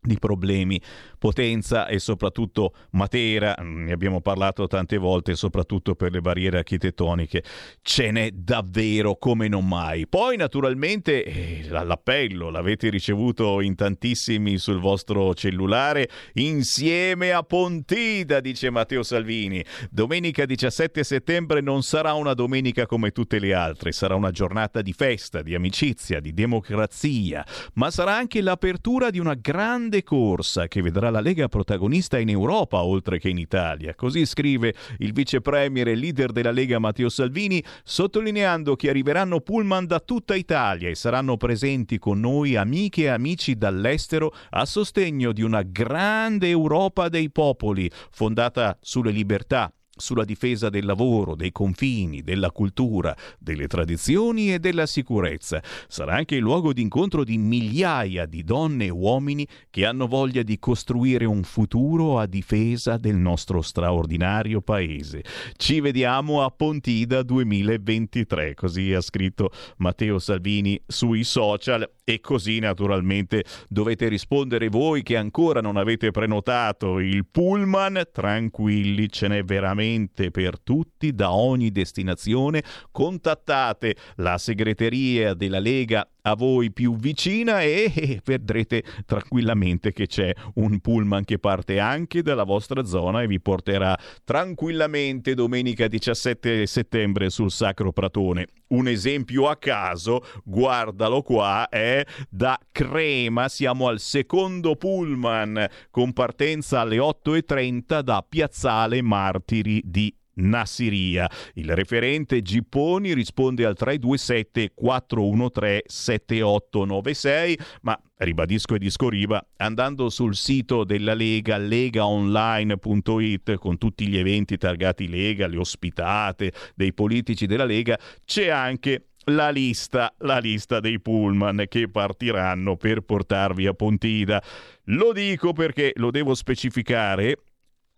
di problemi Potenza e soprattutto Matera, mm, ne abbiamo parlato tante volte, soprattutto per le barriere architettoniche, ce n'è davvero come non mai. Poi naturalmente eh, l'appello l'avete ricevuto in tantissimi sul vostro cellulare, insieme a Pontida, dice Matteo Salvini. Domenica 17 settembre non sarà una domenica come tutte le altre, sarà una giornata di festa, di amicizia, di democrazia, ma sarà anche l'apertura di una grande corsa che vedrà la Lega protagonista in Europa oltre che in Italia. Così scrive il vice premier e leader della Lega Matteo Salvini, sottolineando che arriveranno pullman da tutta Italia e saranno presenti con noi amiche e amici dall'estero a sostegno di una grande Europa dei popoli, fondata sulle libertà, sulla difesa del lavoro, dei confini, della cultura, delle tradizioni e della sicurezza. Sarà anche il luogo di incontro di migliaia di donne e uomini che hanno voglia di costruire un futuro a difesa del nostro straordinario paese. Ci vediamo a Pontida 2023, così ha scritto Matteo Salvini sui social e così naturalmente dovete rispondere voi che ancora non avete prenotato il pullman, tranquilli, ce n'è veramente per tutti da ogni destinazione. Contattate la segreteria della Lega a voi più vicina e vedrete tranquillamente che c'è un pullman che parte anche dalla vostra zona e vi porterà tranquillamente domenica 17 settembre sul Sacro Pratone. Un esempio a caso, guardalo qua, è da Crema, siamo al secondo pullman con partenza alle 8.30 da Piazzale Martiri di Nassiria. Il referente Gipponi risponde al 327 413 7896, ma ribadisco e discoriva, andando sul sito della Lega, legaonline.it, con tutti gli eventi targati Lega, le ospitate dei politici della Lega, c'è anche la lista, la lista dei pullman che partiranno per portarvi a Pontida. Lo dico perché lo devo specificare.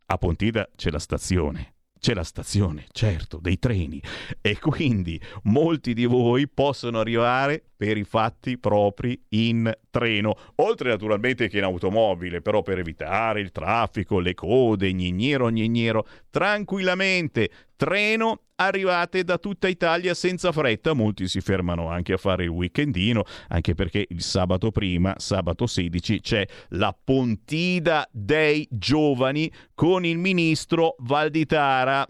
A Pontida c'è la stazione c'è la stazione, certo, dei treni. E quindi molti di voi possono arrivare per i fatti propri in treno, oltre naturalmente che in automobile, però per evitare il traffico, le code, gnignero, gnignero, tranquillamente, treno, arrivate da tutta Italia senza fretta, molti si fermano anche a fare il weekendino, anche perché il sabato prima, sabato 16, c'è la Pontida dei Giovani con il ministro Valditara.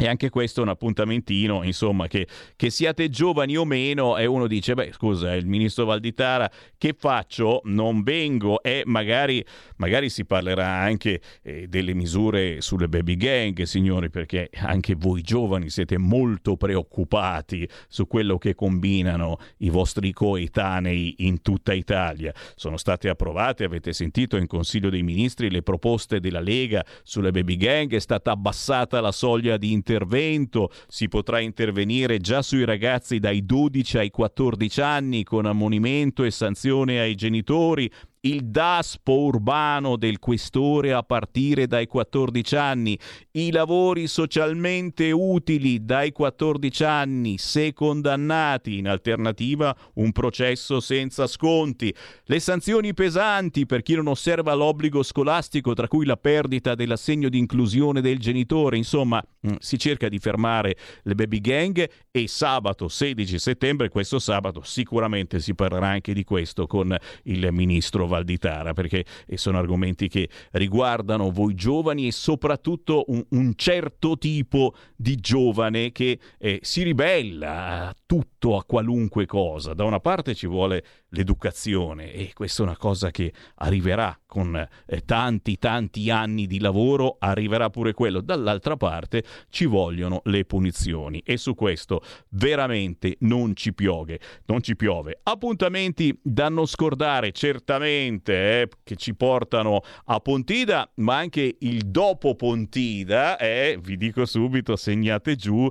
E anche questo è un appuntamentino, insomma, che, che, siate giovani o meno, e uno dice, beh, scusa, il ministro Valditara, che faccio? Non vengo e magari, magari si parlerà anche eh, delle misure sulle baby gang, signori, perché anche voi giovani siete molto preoccupati su quello che combinano i vostri coetanei in tutta Italia. Sono state approvate, avete sentito in Consiglio dei Ministri, le proposte della Lega sulle baby gang, è stata abbassata la soglia di intervento intervento, si potrà intervenire già sui ragazzi dai 12 ai 14 anni con ammonimento e sanzione ai genitori, il DASPO urbano del questore a partire dai 14 anni, i lavori socialmente utili dai 14 anni, se condannati, in alternativa un processo senza sconti, le sanzioni pesanti per chi non osserva l'obbligo scolastico, tra cui la perdita dell'assegno di inclusione del genitore, insomma mm, si cerca di fermare le baby gang e sabato 16 settembre, questo sabato sicuramente si parlerà anche di questo con il ministro Valditara, perché sono argomenti che riguardano voi giovani e soprattutto un, un certo tipo di giovane che eh, si ribella a tutto, a qualunque cosa. Da una parte ci vuole l'educazione e questa è una cosa che arriverà con eh, tanti tanti anni di lavoro, arriverà pure quello. Dall'altra parte ci vogliono le punizioni e su questo veramente non ci piove, non ci piove. Appuntamenti da non scordare certamente eh, che ci portano a Pontida, ma anche il dopo Pontida, eh, vi dico subito, segnate giù,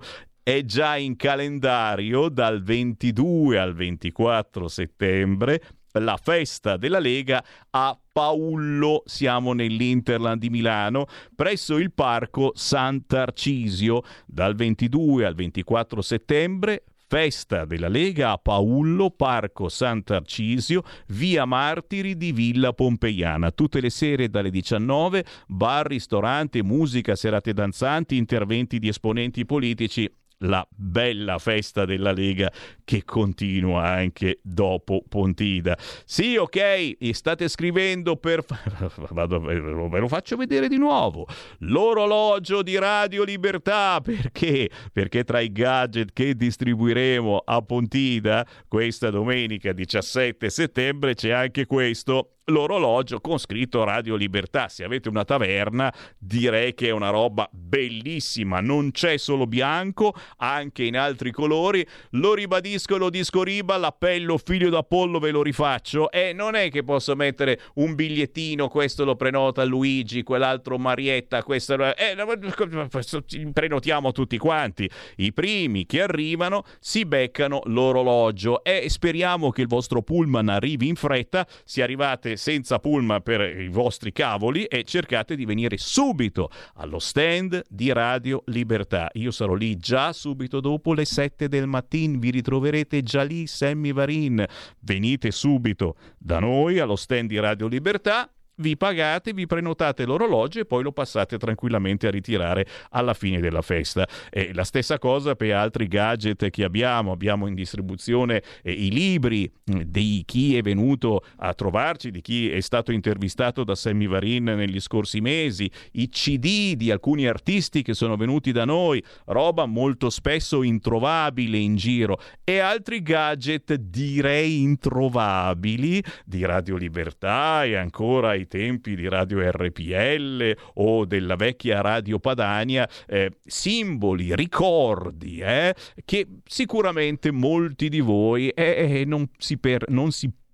è già in calendario dal 22 al 24 settembre la festa della Lega a Paullo, siamo nell'Interland di Milano, presso il parco Sant'Arcisio dal 22 al 24 settembre. Festa della Lega a Paullo, Parco Sant'Arcisio, via Martiri di Villa Pompeiana. Tutte le sere dalle 19, bar, ristorante, musica, serate danzanti, interventi di esponenti politici la bella festa della Lega che continua anche dopo Pontida. Sì, ok, state scrivendo per... Vado, ve lo faccio vedere di nuovo. L'orologio di Radio Libertà, perché? Perché tra i gadget che distribuiremo a Pontida questa domenica 17 settembre c'è anche questo l'orologio con scritto Radio Libertà. Se avete una taverna, direi che è una roba bellissima. Non c'è solo bianco, anche in altri colori. Lo ribadisco, lo disco riba, l'appello figlio d'Apollo ve lo rifaccio. E non è che posso mettere un bigliettino, questo lo prenota Luigi, quell'altro Marietta, questo eh, prenotiamo tutti quanti. I primi che arrivano si beccano l'orologio e speriamo che il vostro pullman arrivi in fretta. Se arrivate senza pullman per i vostri cavoli e cercate di venire subito allo stand di Radio Libertà. Io sarò lì già subito dopo le 7 del mattino, vi ritroverete già lì Sammy Varin. Venite subito da noi allo stand di Radio Libertà vi pagate, vi prenotate l'orologio e poi lo passate tranquillamente a ritirare alla fine della festa. E la stessa cosa per altri gadget che abbiamo, abbiamo in distribuzione eh, i libri mm, di chi è venuto a trovarci, di chi è stato intervistato da Sammy Varin negli scorsi mesi, i CD di alcuni artisti che sono venuti da noi, roba molto spesso introvabile in giro e altri gadget direi introvabili di Radio Libertà e ancora i tempi di Radio RPL o della vecchia Radio Padania, eh, simboli, ricordi eh, che sicuramente molti di voi eh, eh non, si per,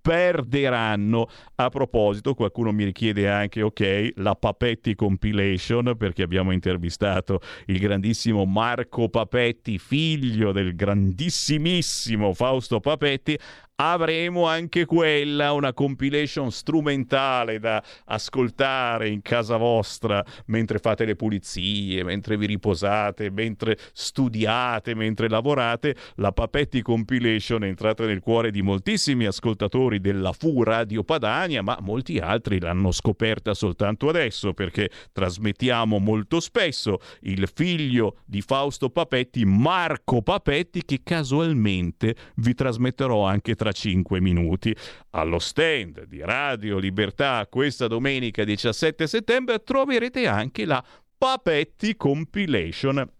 perderanno. A proposito, qualcuno mi richiede anche, ok, la Papetti Compilation, perché abbiamo intervistato il grandissimo Marco Papetti, figlio del grandissimissimo Fausto Papetti avremo anche quella, una compilation strumentale da ascoltare in casa vostra mentre fate le pulizie, mentre vi riposate, mentre studiate, mentre lavorate. La Papetti Compilation è entrata nel cuore di moltissimi ascoltatori della FU Radio Padania, ma molti altri l'hanno scoperta soltanto adesso perché trasmettiamo molto spesso il figlio di Fausto Papetti, Marco Papetti, che casualmente vi trasmetterò anche tra tra 5 minuti. Allo stand di Radio Libertà questa domenica 17 settembre troverete anche la Papetti Compilation.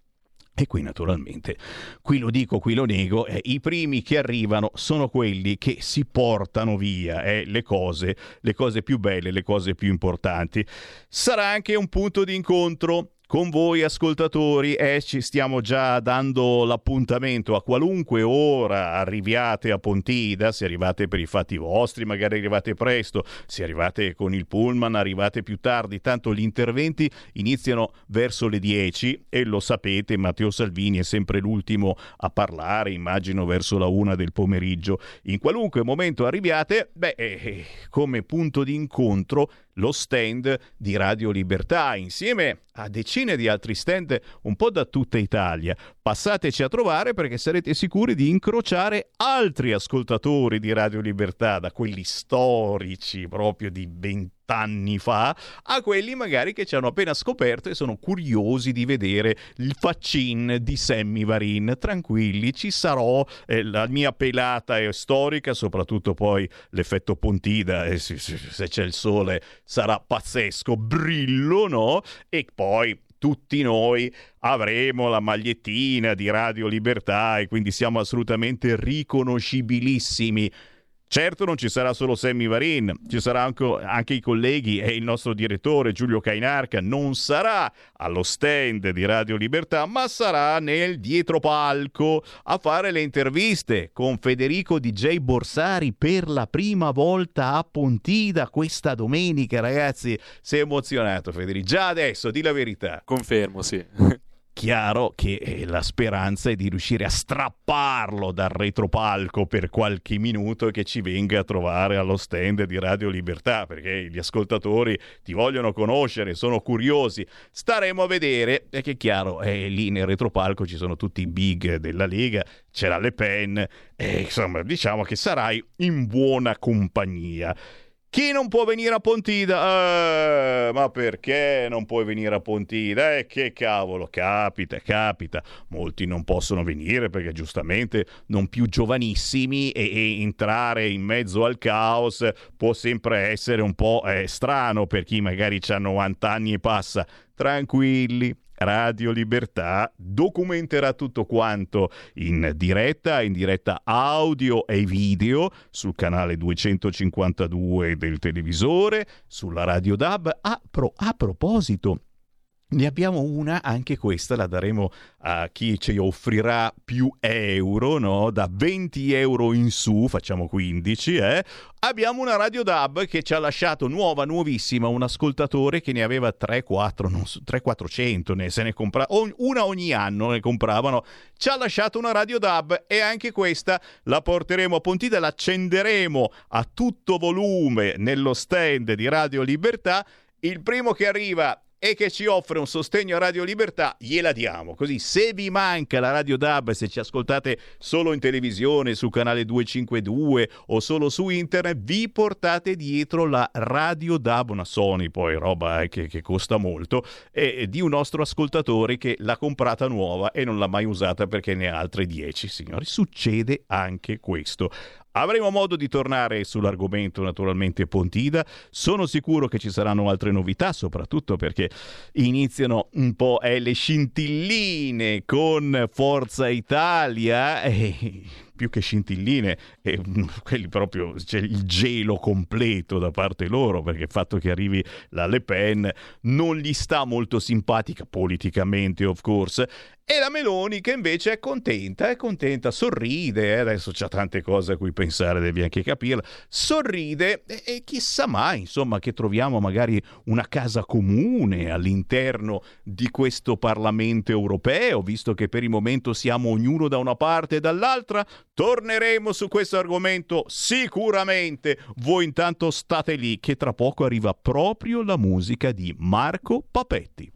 E qui naturalmente, qui lo dico, qui lo nego, eh, i primi che arrivano sono quelli che si portano via eh, le cose, le cose più belle, le cose più importanti. Sarà anche un punto di incontro con voi ascoltatori e ci stiamo già dando l'appuntamento. A qualunque ora arriviate a Pontida, se arrivate per i fatti vostri, magari arrivate presto, se arrivate con il pullman, arrivate più tardi, tanto gli interventi iniziano verso le 10 e lo sapete, Matteo Salvini è sempre l'ultimo a parlare, immagino verso la una del pomeriggio. In qualunque momento arriviate, beh, eh, come punto di incontro lo stand di Radio Libertà insieme a decine di altri stand un po' da tutta Italia. Passateci a trovare perché sarete sicuri di incrociare altri ascoltatori di Radio Libertà, da quelli storici proprio di vent'anni fa a quelli magari che ci hanno appena scoperto e sono curiosi di vedere il faccin di Sammy Varin. Tranquilli, ci sarò, eh, la mia pelata è storica, soprattutto poi l'effetto Pontida, eh, se c'è il sole sarà pazzesco, brillo, no? E poi tutti noi avremo la magliettina di Radio Libertà e quindi siamo assolutamente riconoscibilissimi. Certo non ci sarà solo Sammy Varin, ci saranno anche, anche, i colleghi e il nostro direttore Giulio Cainarca non sarà allo stand di Radio Libertà, ma sarà nel dietro palco a fare le interviste con Federico DJ Borsari per la prima volta a Pontida questa domenica, ragazzi. Sei emozionato Federico? Già adesso, di la verità. Confermo, sì. Chiaro che eh, la speranza è di riuscire a strapparlo dal retropalco per qualche minuto e che ci venga a trovare allo stand di Radio Libertà, perché gli ascoltatori ti vogliono conoscere, sono curiosi. Staremo a vedere, è che chiaro, eh, lì nel retropalco ci sono tutti i big della Lega, c'era Le Pen, e insomma diciamo che sarai in buona compagnia. Chi non può venire a Pontida? Eh, ma perché non puoi venire a Pontida? Eh, che cavolo, capita, capita. Molti non possono venire perché giustamente non più giovanissimi e, e entrare in mezzo al caos può sempre essere un po' eh, strano per chi magari ha 90 anni e passa. Tranquilli, Radio Libertà documenterà tutto quanto in diretta, in diretta audio e video sul canale 252 del televisore, sulla Radio DAB. A, pro, a proposito, ne abbiamo una, anche questa la daremo a chi ci offrirà più euro, no? Da 20 euro in su, facciamo 15, eh? Abbiamo una radio DAB che ci ha lasciato nuova, nuovissima, un ascoltatore che ne aveva 3-4, non so, 3-400, ne, se ne comprava, una ogni anno ne compravano. Ci ha lasciato una radio DAB e anche questa la porteremo a Pontida, l'accenderemo a tutto volume nello stand di Radio Libertà. Il primo che arriva e che ci offre un sostegno a Radio Libertà, gliela diamo. Così se vi manca la Radio DAB, se ci ascoltate solo in televisione, su canale 252 o solo su internet, vi portate dietro la Radio DAB, una Sony poi, roba eh, che, che, costa molto, e, di un nostro ascoltatore che l'ha comprata nuova e non l'ha mai usata perché ne ha altre 10, signori. Succede anche questo. Avremo modo di tornare sull'argomento naturalmente Pontida, sono sicuro che ci saranno altre novità, soprattutto perché iniziano un po' eh, le scintilline con Forza Italia. Eh, più che scintilline, eh, quelli proprio c'è il gelo completo da parte loro, perché il fatto che arrivi la Le Pen non gli sta molto simpatica politicamente, of course, e la Meloni che invece è contenta, è contenta, sorride, eh? adesso c'ha tante cose a cui pensare, devi anche capirla, sorride e, e, chissà mai, insomma, che troviamo magari una casa comune all'interno di questo Parlamento europeo, visto che per il momento siamo ognuno da una parte e dall'altra. Torneremo su questo argomento sicuramente. Voi intanto state lì che tra poco arriva proprio la musica di Marco Papetti.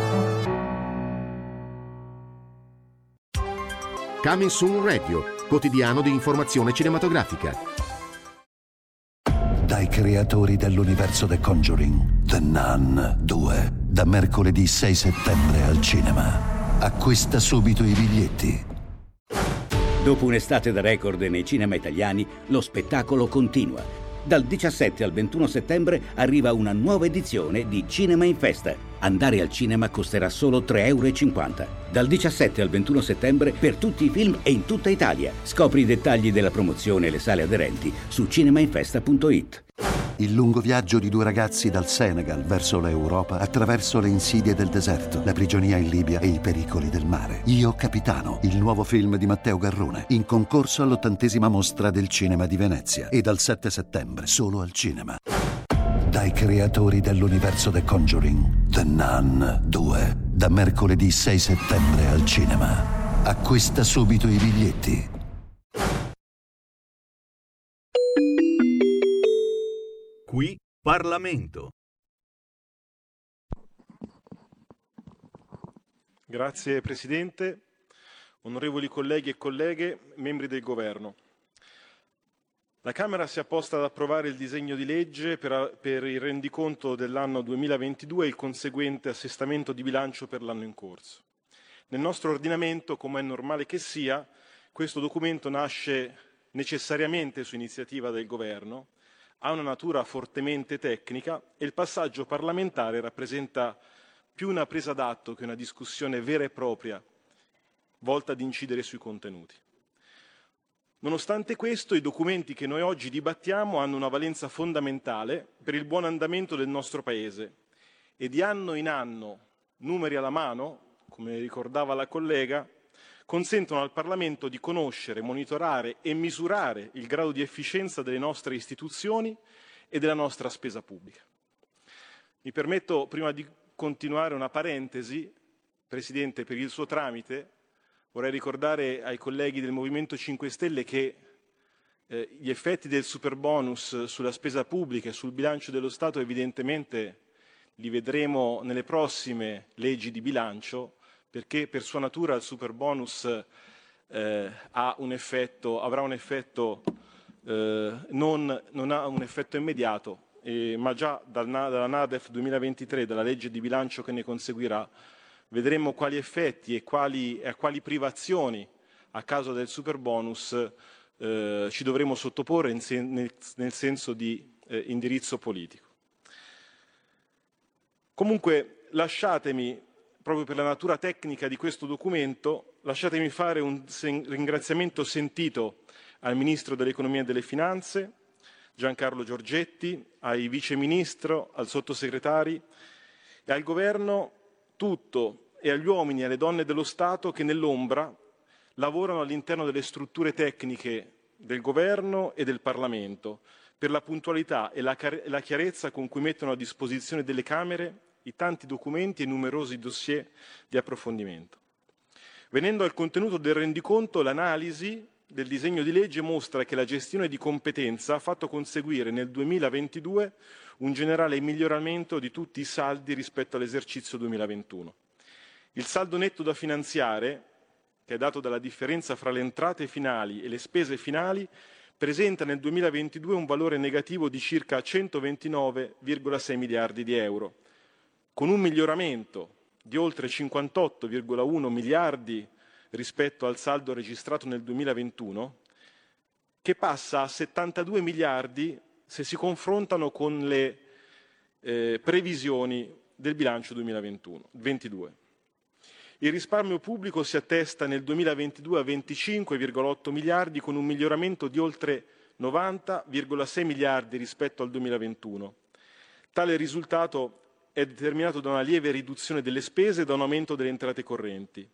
Coming Soon Radio, quotidiano di informazione cinematografica. Dai creatori dell'universo The Conjuring, The Nun 2, da mercoledì 6 settembre al cinema. Acquista subito i biglietti. Dopo un'estate da record nei cinema italiani, lo spettacolo continua. Dal 17 al 21 settembre arriva una nuova edizione di Cinema in Festa. Andare al cinema costerà solo 3,50 euro. Dal 17 al 21 settembre per tutti i film e in tutta Italia. Scopri i dettagli della promozione e le sale aderenti su cinemainfesta.it. Il lungo viaggio di due ragazzi dal Senegal verso l'Europa attraverso le insidie del deserto, la prigionia in Libia e i pericoli del mare. Io Capitano, il nuovo film di Matteo Garrone, in concorso all'ottantesima mostra del cinema di Venezia e dal 7 settembre solo al cinema. Dai creatori dell'universo The Conjuring, The Nun 2, da mercoledì 6 settembre al cinema. Acquista subito i biglietti. Qui Parlamento. Grazie Presidente, onorevoli colleghi e colleghe, membri del Governo. La Camera si è apposta ad approvare il disegno di legge per, per il rendiconto dell'anno 2022 e il conseguente assestamento di bilancio per l'anno in corso. Nel nostro ordinamento, come è normale che sia, questo documento nasce necessariamente su iniziativa del Governo, ha una natura fortemente tecnica e il passaggio parlamentare rappresenta più una presa d'atto che una discussione vera e propria volta ad incidere sui contenuti. Nonostante questo, i documenti che noi oggi dibattiamo hanno una valenza fondamentale per il buon andamento del nostro Paese e di anno in anno, numeri alla mano, come ricordava la collega, consentono al Parlamento di conoscere, monitorare e misurare il grado di efficienza delle nostre istituzioni e della nostra spesa pubblica. Mi permetto, prima di continuare, una parentesi, Presidente, per il suo tramite, vorrei ricordare ai colleghi del Movimento 5 Stelle che eh, gli effetti del super bonus sulla spesa pubblica e sul bilancio dello Stato evidentemente li vedremo nelle prossime leggi di bilancio perché per sua natura il super bonus eh, un effetto, avrà un effetto, eh, non, non, ha un effetto immediato, eh, ma già dal, dalla NADEF 2023, dalla legge di bilancio che ne conseguirà, vedremo quali effetti e, quali, e a quali privazioni a causa del super bonus eh, ci dovremo sottoporre sen, nel, nel, senso di eh, indirizzo politico. Comunque lasciatemi proprio per la natura tecnica di questo documento, lasciatemi fare un ringraziamento sentito al Ministro dell'Economia e delle Finanze, Giancarlo Giorgetti, ai Vice Ministro, al Sottosegretari e al Governo tutto e agli uomini e alle donne dello Stato che nell'ombra lavorano all'interno delle strutture tecniche del Governo e del Parlamento per la puntualità e la chiarezza con cui mettono a disposizione delle Camere i tanti documenti e numerosi dossier di approfondimento. Venendo al contenuto del rendiconto, l'analisi del disegno di legge mostra che la gestione di competenza ha fatto conseguire nel 2022 un generale miglioramento di tutti i saldi rispetto all'esercizio 2021. Il saldo netto da finanziare, che è dato dalla differenza fra le entrate finali e le spese finali, presenta nel 2022 un valore negativo di circa 129,6 miliardi di euro, con un miglioramento di oltre 58,1 miliardi rispetto al saldo registrato nel 2021, che passa a 72 miliardi se si confrontano con le eh, previsioni del bilancio 2022. Il risparmio pubblico si attesta nel 2022 a 25,8 miliardi con un miglioramento di oltre 90,6 miliardi rispetto al 2021. Tale risultato è determinato da una lieve riduzione delle spese e da un aumento delle entrate correnti.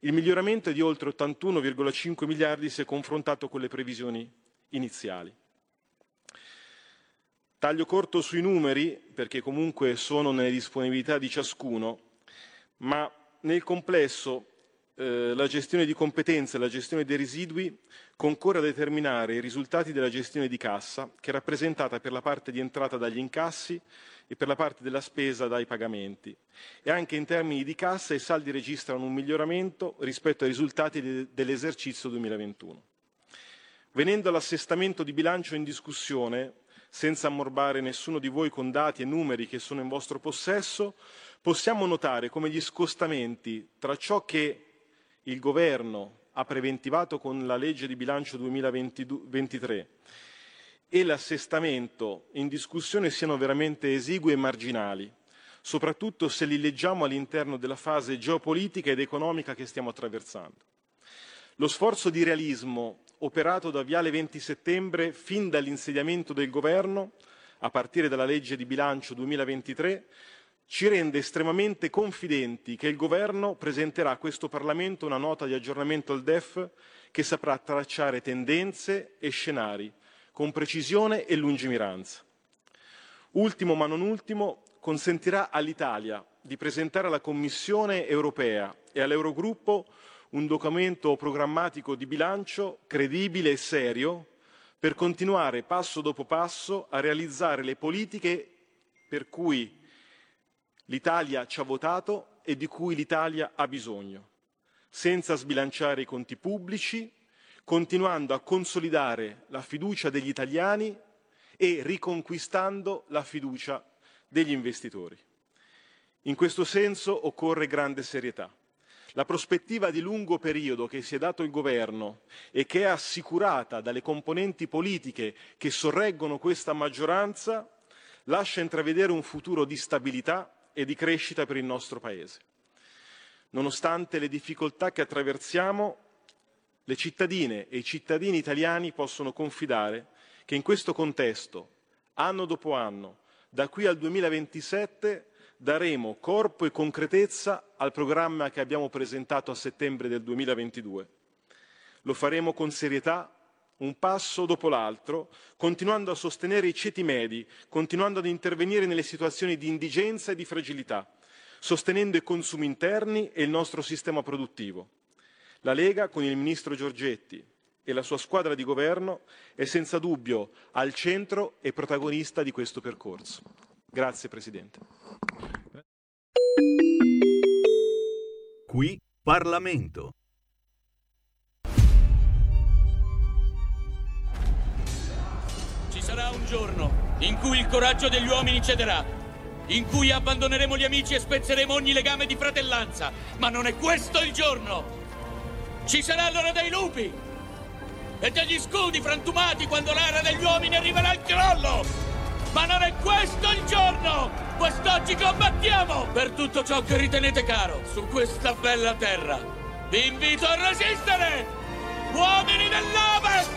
Il miglioramento è di oltre 81,5 miliardi se confrontato con le previsioni iniziali. Taglio corto sui numeri, perché comunque sono nelle disponibilità di ciascuno, ma nel complesso eh, la gestione di competenze e la gestione dei residui concorre a determinare i risultati della gestione di cassa, che è rappresentata per la parte di entrata dagli incassi e per la parte della spesa dai pagamenti. E anche in termini di cassa i saldi registrano un miglioramento rispetto ai risultati de- dell'esercizio 2021. Venendo all'assestamento di bilancio in discussione, senza ammorbare nessuno di voi con dati e numeri che sono in vostro possesso, possiamo notare come gli scostamenti tra ciò che il Governo ha preventivato con la legge di bilancio 2023 e l'assestamento in discussione siano veramente esigui e marginali, soprattutto se li leggiamo all'interno della fase geopolitica ed economica che stiamo attraversando. Lo sforzo di realismo operato da Viale 20 Settembre fin dall'insediamento del Governo, a partire dalla legge di bilancio 2023, ci rende estremamente confidenti che il Governo presenterà a questo Parlamento una nota di aggiornamento al DEF che saprà tracciare tendenze e scenari con precisione e lungimiranza. Ultimo ma non ultimo, consentirà all'Italia di presentare alla Commissione europea e all'Eurogruppo un documento programmatico di bilancio credibile e serio per continuare passo dopo passo a realizzare le politiche per cui l'Italia ci ha votato e di cui l'Italia ha bisogno, senza sbilanciare i conti pubblici, continuando a consolidare la fiducia degli italiani e riconquistando la fiducia degli investitori. In questo senso occorre grande serietà. La prospettiva di lungo periodo che si è dato il governo e che è assicurata dalle componenti politiche che sorreggono questa maggioranza lascia intravedere un futuro di stabilità e di crescita per il nostro Paese. Nonostante le difficoltà che attraversiamo, le cittadine e i cittadini italiani possono confidare che in questo contesto, anno dopo anno, da qui al 2027, daremo corpo e concretezza al programma che abbiamo presentato a settembre del 2022. Lo faremo con serietà, un passo dopo l'altro, continuando a sostenere i ceti medi, continuando ad intervenire nelle situazioni di indigenza e di fragilità, sostenendo i consumi interni e il nostro sistema produttivo. La Lega, con il Ministro Giorgetti e la sua squadra di governo, è senza dubbio al centro e protagonista di questo percorso. Grazie Presidente. Qui Parlamento. Ci sarà un giorno in cui il coraggio degli uomini cederà, in cui abbandoneremo gli amici e spezzeremo ogni legame di fratellanza, ma non è questo il giorno. Ci l'ora dei lupi e degli scudi frantumati quando l'era degli uomini arriverà al crollo. Ma non è questo il giorno! Quest'oggi combattiamo per tutto ciò che ritenete caro su questa bella terra. Vi invito a resistere! Uomini dell'Ovest!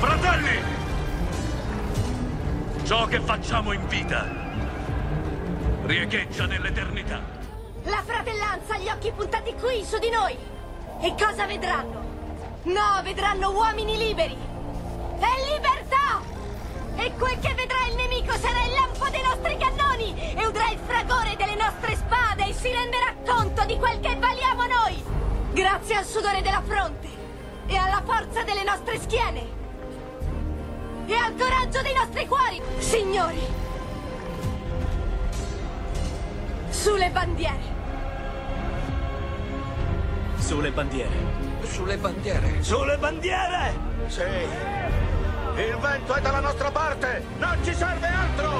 Fratelli! Ciò che facciamo in vita riecheggia nell'eternità. La fratellanza ha gli occhi puntati qui, su di noi! E cosa vedranno? No, vedranno uomini liberi! E libertà! E quel che vedrà il nemico sarà il lampo dei nostri cannoni e udrà il fragore delle nostre spade e si renderà conto di quel che valiamo noi! Grazie al sudore della fronte e alla forza delle nostre schiene e al coraggio dei nostri cuori, signori! Sulle bandiere! Sulle bandiere. Sulle bandiere. Sulle bandiere! Sì. Il vento è dalla nostra parte! Non ci serve altro!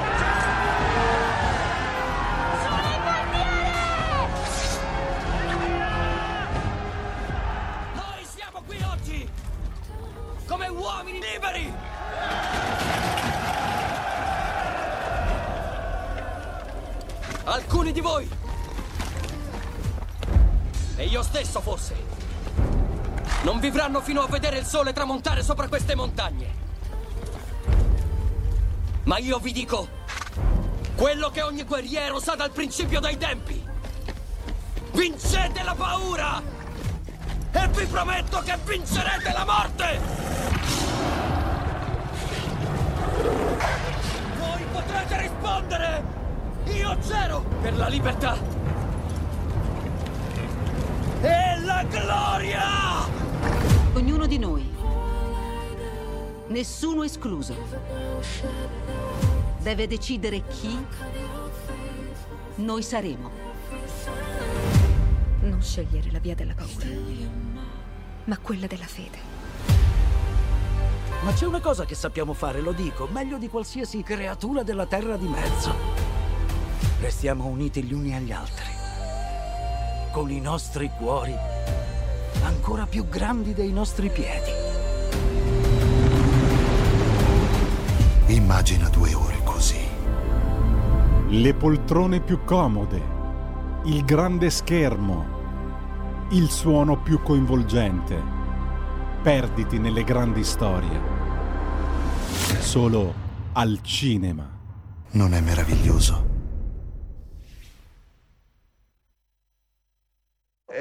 Sulle bandiere! Noi siamo qui oggi! Come uomini liberi! Alcuni di voi e io stesso forse. Non vivranno fino a vedere il sole tramontare sopra queste montagne. Ma io vi dico quello che ogni guerriero sa dal principio dei tempi. Vincete la paura! E vi prometto che vincerete la morte! Voi potrete rispondere! Io c'ero per la libertà! E la gloria! Ognuno di noi, nessuno escluso, deve decidere chi noi saremo. Non scegliere la via della paura, ma quella della fede. Ma c'è una cosa che sappiamo fare, lo dico, meglio di qualsiasi creatura della terra di mezzo. Restiamo uniti gli uni agli altri, con i nostri cuori ancora più grandi dei nostri piedi. Immagina due ore così. Le poltrone più comode, il grande schermo, il suono più coinvolgente. Perditi nelle grandi storie. Solo al cinema. Non è meraviglioso?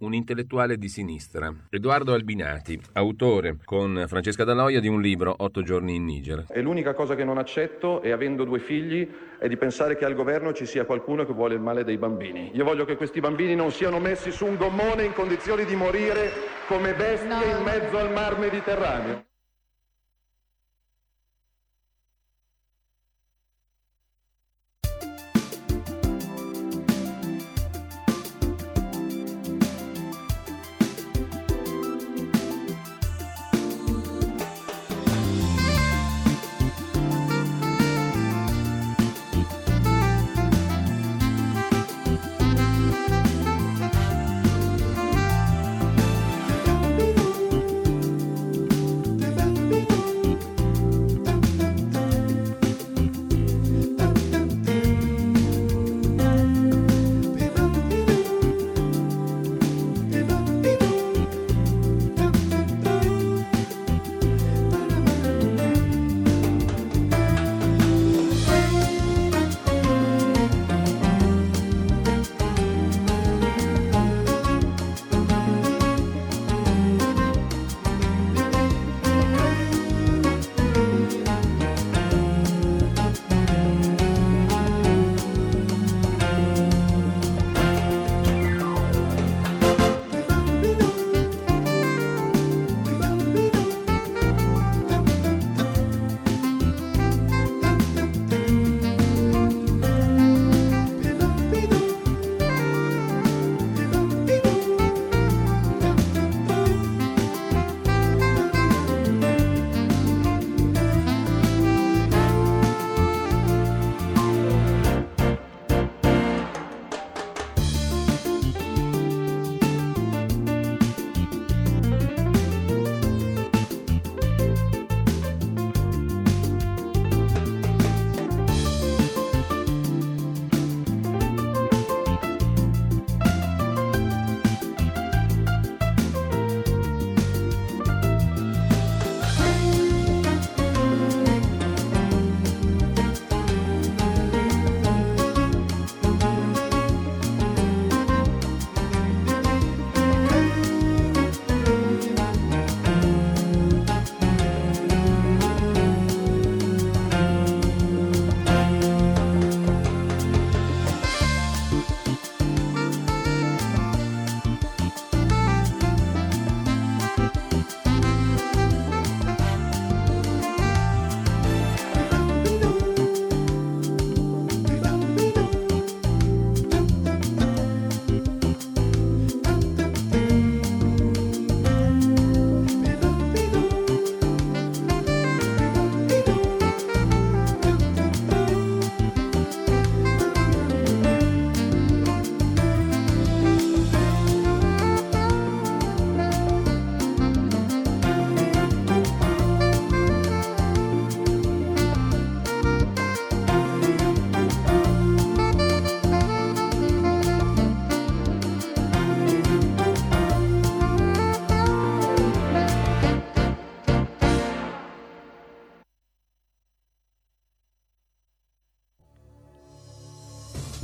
Un intellettuale di sinistra, Edoardo Albinati, autore con Francesca Daloia di un libro Otto giorni in Niger. E l'unica cosa che non accetto, e avendo due figli, è di pensare che al governo ci sia qualcuno che vuole il male dei bambini. Io voglio che questi bambini non siano messi su un gommone in condizioni di morire come bestie in mezzo al mar Mediterraneo.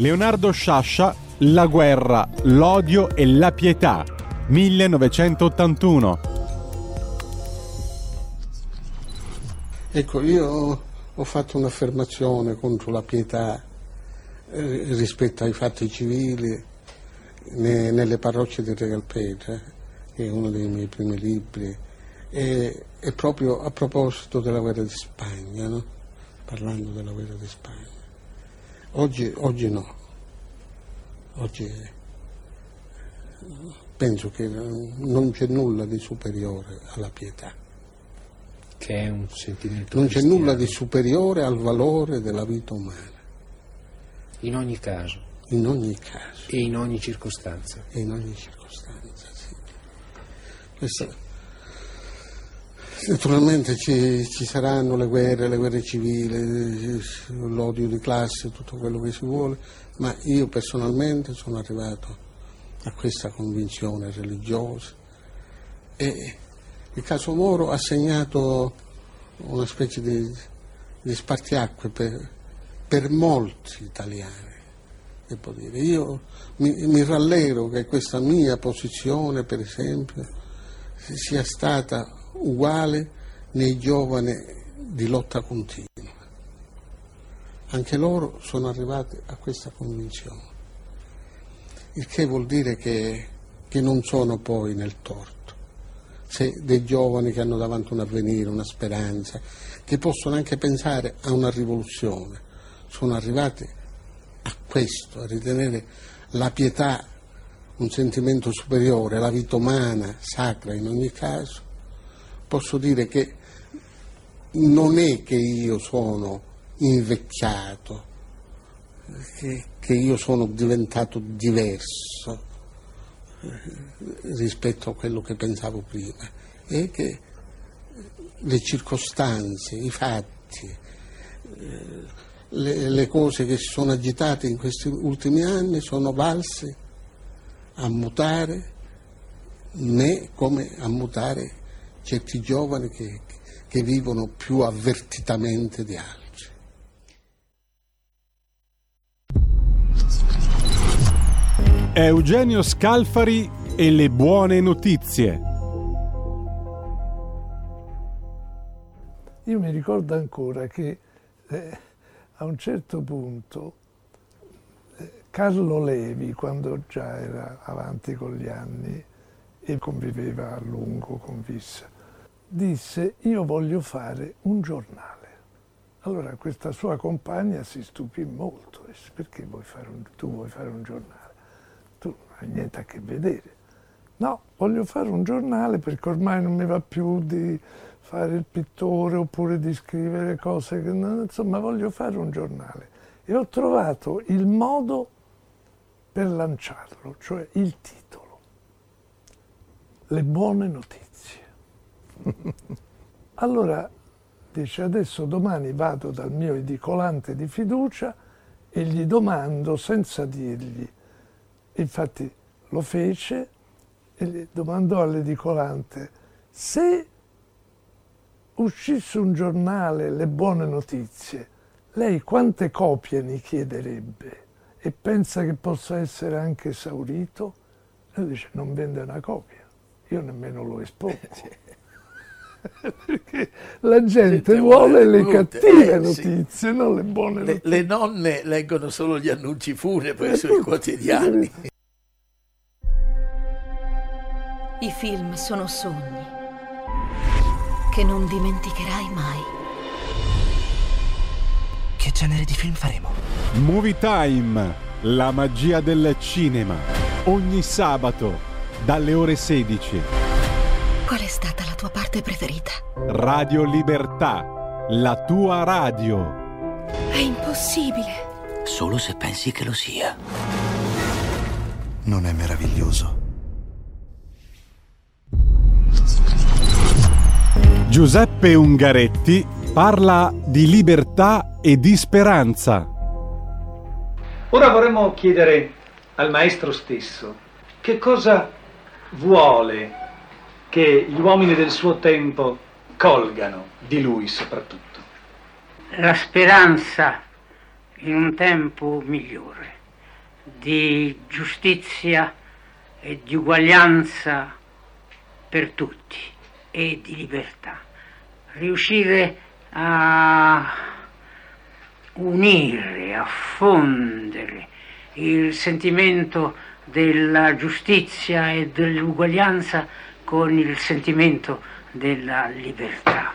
Leonardo Sciascia, La guerra, l'odio e la pietà, 1981. Ecco, io ho fatto un'affermazione contro la pietà eh, rispetto ai fatti civili ne, nelle parrocce di Regalpetra, che è uno dei miei primi libri, e, e proprio a proposito della guerra di Spagna, no? parlando della guerra di Spagna. Oggi, oggi no, oggi penso che non c'è nulla di superiore alla pietà. Che è un sentimento Non c'è cristiano. nulla di superiore al valore della vita umana, In ogni caso in ogni caso e in ogni circostanza. e in ogni circostanza. Sì. Questa- Naturalmente ci, ci saranno le guerre, le guerre civili, l'odio di classe, tutto quello che si vuole, ma io personalmente sono arrivato a questa convinzione religiosa e il caso Moro ha segnato una specie di, di spartiacque per, per molti italiani. devo dire. Io mi, mi rallegro che questa mia posizione, per esempio, sia stata uguale nei giovani di lotta continua. Anche loro sono arrivati a questa convinzione, il che vuol dire che, che non sono poi nel torto. Se dei giovani che hanno davanti un avvenire, una speranza, che possono anche pensare a una rivoluzione, sono arrivati a questo, a ritenere la pietà un sentimento superiore, la vita umana, sacra in ogni caso, posso dire che non è che io sono invecchiato, che, io sono diventato diverso eh, rispetto a quello che pensavo prima, è che le circostanze, i fatti, eh, le, le cose che si sono agitate in questi ultimi anni sono valse a mutare me come a mutare certi giovani che, che vivono più avvertitamente di altri. Eugenio Scalfari e le buone notizie. Io mi ricordo ancora che eh, a un certo punto eh, Carlo Levi, quando già era avanti con gli anni e conviveva a lungo con Vissa, disse io voglio fare un giornale. Allora questa sua compagna si stupì molto, disse perché vuoi un, tu vuoi fare un giornale? Tu non hai niente a che vedere. No, voglio fare un giornale perché ormai non mi va più di fare il pittore oppure di scrivere cose che non, insomma voglio fare un giornale. E ho trovato il modo per lanciarlo, cioè il titolo. Le buone notizie. allora dice adesso domani vado dal mio edicolante di fiducia e gli domando senza dirgli. Infatti lo fece e gli domandò all'edicolante se uscisse un giornale Le buone notizie, lei quante copie ne chiederebbe e pensa che possa essere anche esaurito? Lui dice non vende una copia, io nemmeno lo espongo. Perché la gente vuole le cattive eh, sì. notizie, non le buone Le, notizie. le nonne leggono solo gli annunci funebri Eh, sui quotidiani. I film sono sogni che non dimenticherai mai. Che genere di film faremo? Movie Time, la magia del cinema. Ogni sabato, dalle ore 16. Qual è stata la tua parte preferita? Radio Libertà, la tua radio. È impossibile. Solo se pensi che lo sia. Non è meraviglioso? Giuseppe Ungaretti parla di libertà e di speranza. Ora vorremmo chiedere al maestro stesso che cosa vuole che gli uomini del suo tempo colgano di lui soprattutto. La speranza in un tempo migliore. di giustizia e di uguaglianza per tutti e di libertà. Riuscire a unire, a fondere il sentimento della giustizia e dell'uguaglianza con il sentimento della libertà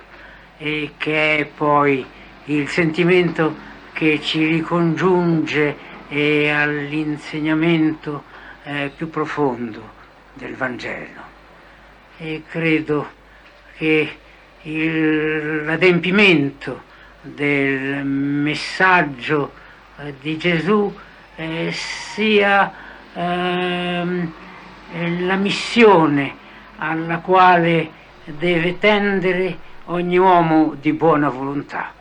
e che è poi il sentimento che ci ricongiunge e all'insegnamento eh, più profondo del Vangelo. E credo che il, l'adempimento del messaggio eh, di Gesù eh, sia ehm, la missione alla quale deve tendere ogni uomo di buona volontà.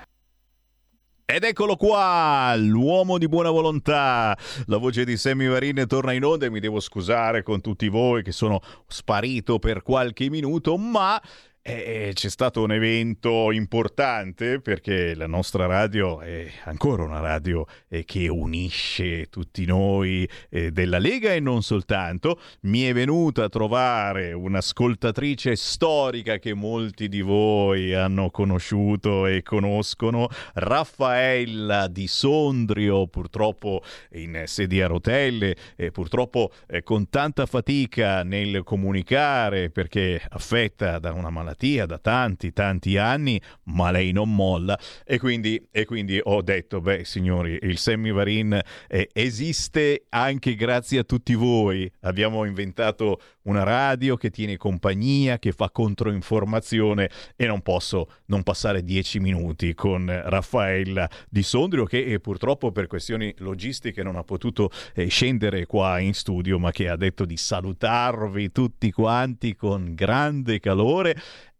Ed eccolo qua, l'uomo di buona volontà. La voce di Sammy Varin torna in onda e mi devo scusare con tutti voi che sono sparito per qualche minuto, ma eh, c'è stato un evento importante perché la nostra radio è ancora una radio eh, che unisce tutti noi eh, della Lega e non soltanto. Mi è venuta a trovare un'ascoltatrice storica che molti di voi hanno conosciuto e conoscono, Raffaella di Sondrio, purtroppo in sedia a rotelle, e purtroppo eh, con tanta fatica nel comunicare perché affetta da una malattia malattia da tanti, tanti anni, ma lei non molla e quindi, e quindi ho detto, beh signori, il Semivarin eh, esiste anche grazie a tutti voi. Abbiamo inventato una radio che tiene compagnia, che fa controinformazione e non posso non passare dieci minuti con Raffaella Di Sondrio che eh, purtroppo per questioni logistiche non ha potuto eh, scendere qua in studio ma che ha detto di salutarvi tutti quanti con grande calore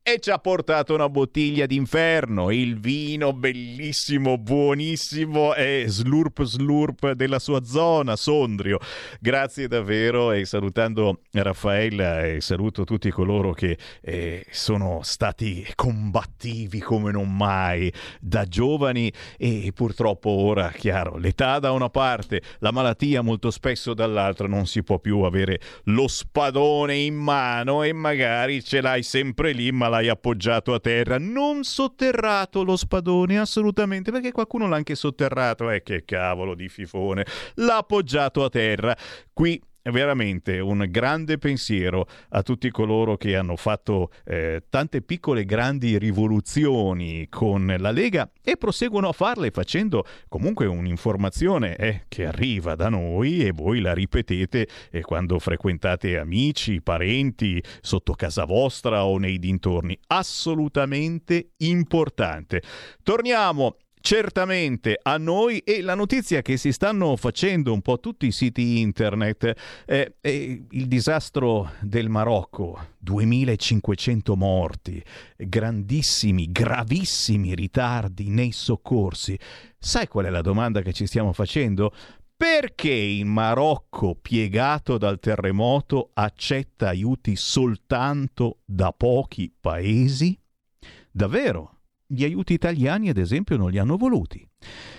e ci ha portato una bottiglia d'inferno, il vino bellissimo, buonissimo e slurp slurp della sua zona, Sondrio. Grazie davvero e salutando Raffaella e saluto tutti coloro che eh, sono stati combattivi come non mai da giovani e purtroppo ora, chiaro, l'età da una parte, la malattia molto spesso dall'altra, non si può più avere lo spadone in mano e magari ce l'hai sempre lì, ma l'hai appoggiato a terra, non sotterrato lo spadone assolutamente, perché qualcuno l'ha anche sotterrato, eh che cavolo di fifone, l'ha appoggiato a terra. Qui veramente un grande pensiero a tutti coloro che hanno fatto eh, tante piccole grandi rivoluzioni con la Lega e proseguono a farle facendo comunque un'informazione eh, che arriva da noi e voi la ripetete eh, quando frequentate amici, parenti, sotto casa vostra o nei dintorni. Assolutamente importante. Torniamo certamente a noi e la notizia che si stanno facendo un po' tutti i siti internet è, è il disastro del Marocco, 2500 morti, grandissimi, gravissimi ritardi nei soccorsi. Sai qual è la domanda che ci stiamo facendo? Perché il Marocco, piegato dal terremoto, accetta aiuti soltanto da pochi paesi? Davvero? Gli aiuti italiani, ad esempio, non li hanno voluti.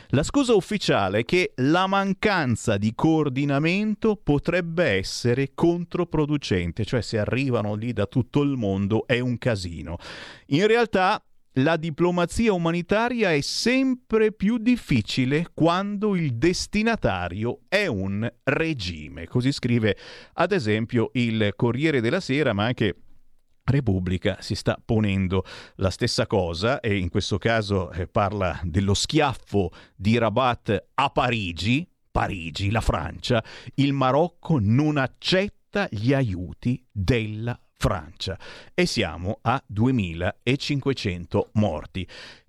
La scusa ufficiale è che la mancanza di coordinamento potrebbe essere controproducente, cioè se arrivano lì da tutto il mondo è un casino. In realtà la diplomazia umanitaria è sempre più difficile quando il destinatario è un regime. Così scrive ad esempio il Corriere della Sera, ma anche Repubblica si sta ponendo la stessa cosa e in questo caso eh, parla dello schiaffo di Rabat a Parigi, Parigi, la Francia, il Marocco non accetta gli aiuti della Francia e siamo a 2500 morti.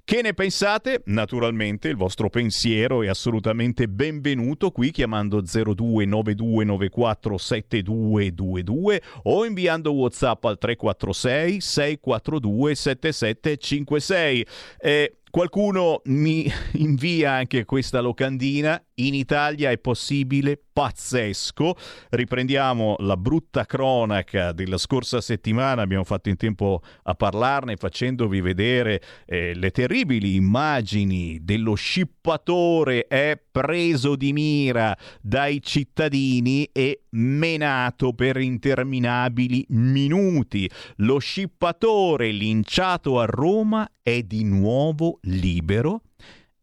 Che ne pensate? Naturalmente il vostro pensiero è assolutamente benvenuto qui chiamando 0292947222 o inviando WhatsApp al 346 642 7756. Eh, Qualcuno mi invia anche questa locandina in Italia è possibile, pazzesco. Riprendiamo la brutta cronaca della scorsa settimana, abbiamo fatto in tempo a parlarne facendovi vedere eh, le terribili immagini dello scippatore è preso di mira dai cittadini e menato per interminabili minuti. Lo scippatore linciato a Roma è di nuovo libero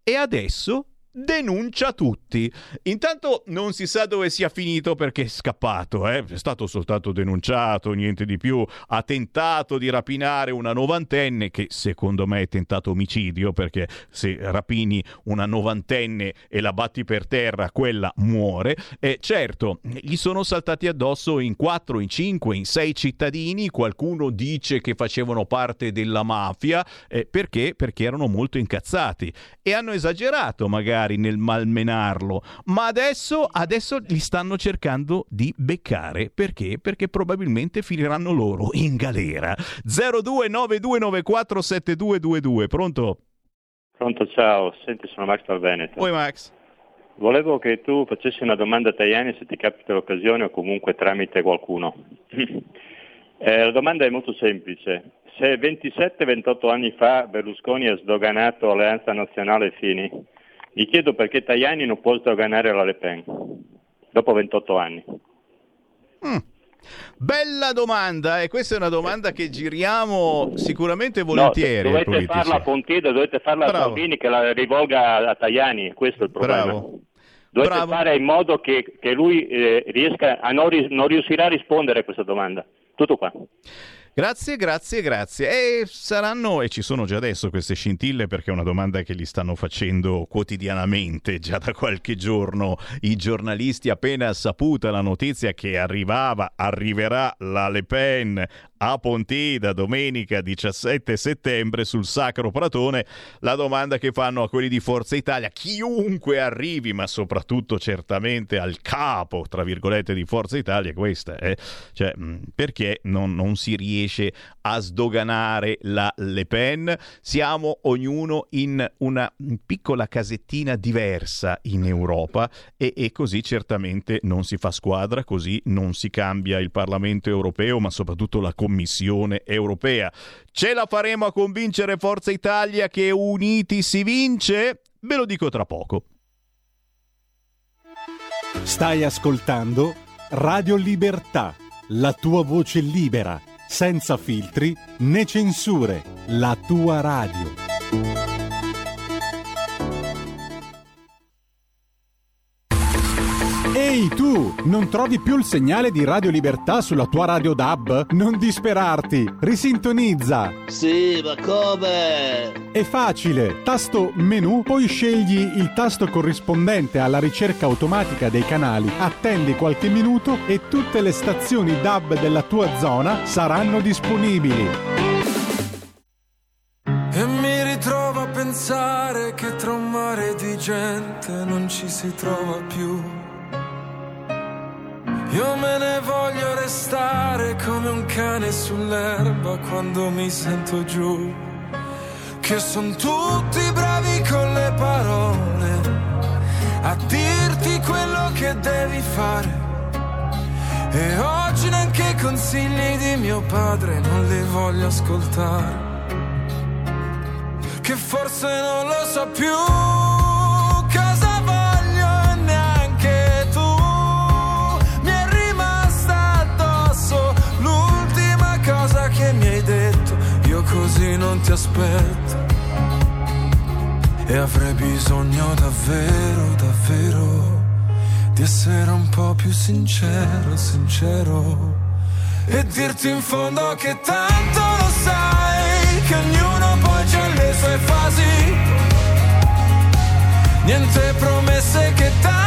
e adesso denuncia tutti. Intanto non si sa dove sia finito perché è scappato, eh? è stato soltanto denunciato, niente di più. Ha tentato di rapinare una novantenne che secondo me è tentato omicidio perché se rapini una novantenne e la batti per terra, quella muore. E certo, gli sono saltati addosso in 4, in 5, in 6 cittadini, qualcuno dice che facevano parte della mafia, eh, perché? Perché erano molto incazzati e hanno esagerato magari nel malmenarlo, ma adesso, adesso li stanno cercando di beccare. Perché? Perché probabilmente finiranno loro in galera. 0292947222, pronto? Pronto, ciao. Senti, sono Max dal Veneto. Poi Max. Volevo che tu facessi una domanda a Tajani se ti capita l'occasione o comunque tramite qualcuno. eh, la domanda è molto semplice. Se 27-28 anni fa Berlusconi ha sdoganato Alleanza Nazionale Fini, gli chiedo perché Tajani non può sdoganare la Le Pen dopo 28 anni. Mm. Bella domanda e questa è una domanda che giriamo sicuramente volentieri. No, ai dovete farla a Pontida, dovete farla Bravo. a Salvini che la rivolga a Tajani, questo è il problema. Bravo. Dovete Bravo. fare in modo che, che lui eh, riesca a non, ris- non riuscirà a rispondere a questa domanda. Tutto qua. Grazie, grazie, grazie. E saranno, e ci sono già adesso queste scintille perché è una domanda che gli stanno facendo quotidianamente, già da qualche giorno, i giornalisti appena saputa la notizia che arrivava, arriverà la Le Pen a Pontida domenica 17 settembre sul Sacro Pratone, la domanda che fanno a quelli di Forza Italia, chiunque arrivi, ma soprattutto certamente al capo, tra virgolette, di Forza Italia, è questa, eh? cioè perché non, non si riesce a sdoganare la Le Pen? Siamo ognuno in una piccola casettina diversa in Europa e, e così certamente non si fa squadra, così non si cambia il Parlamento europeo, ma soprattutto la Commissione europea. Ce la faremo a convincere Forza Italia che uniti si vince? Ve lo dico tra poco. Stai ascoltando Radio Libertà, la tua voce libera, senza filtri né censure, la tua radio. Ehi tu, non trovi più il segnale di Radio Libertà sulla tua radio DAB? Non disperarti, risintonizza. Sì, ma come? È facile, tasto menu, poi scegli il tasto corrispondente alla ricerca automatica dei canali, attendi qualche minuto e tutte le stazioni DAB della tua zona saranno disponibili. E mi ritrovo a pensare che tra un mare di gente non ci si trova più. Io me ne voglio restare come un cane sull'erba quando mi sento giù. Che son tutti bravi con le parole a dirti quello che devi fare. E oggi neanche i consigli di mio padre non li voglio ascoltare che forse non lo so più aspetto. E avrei bisogno davvero, davvero di essere un po' più sincero, sincero. E dirti in fondo che tanto lo sai Che ognuno poi c'ha le sue fasi Niente promesse che tanto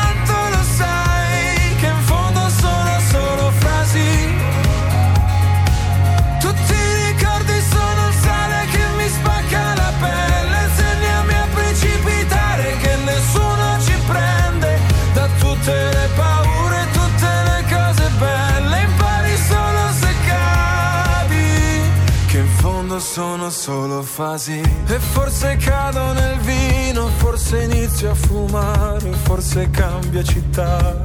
fondo sono solo fasi. E forse cado nel vino forse inizio a fumare, forse cambia città.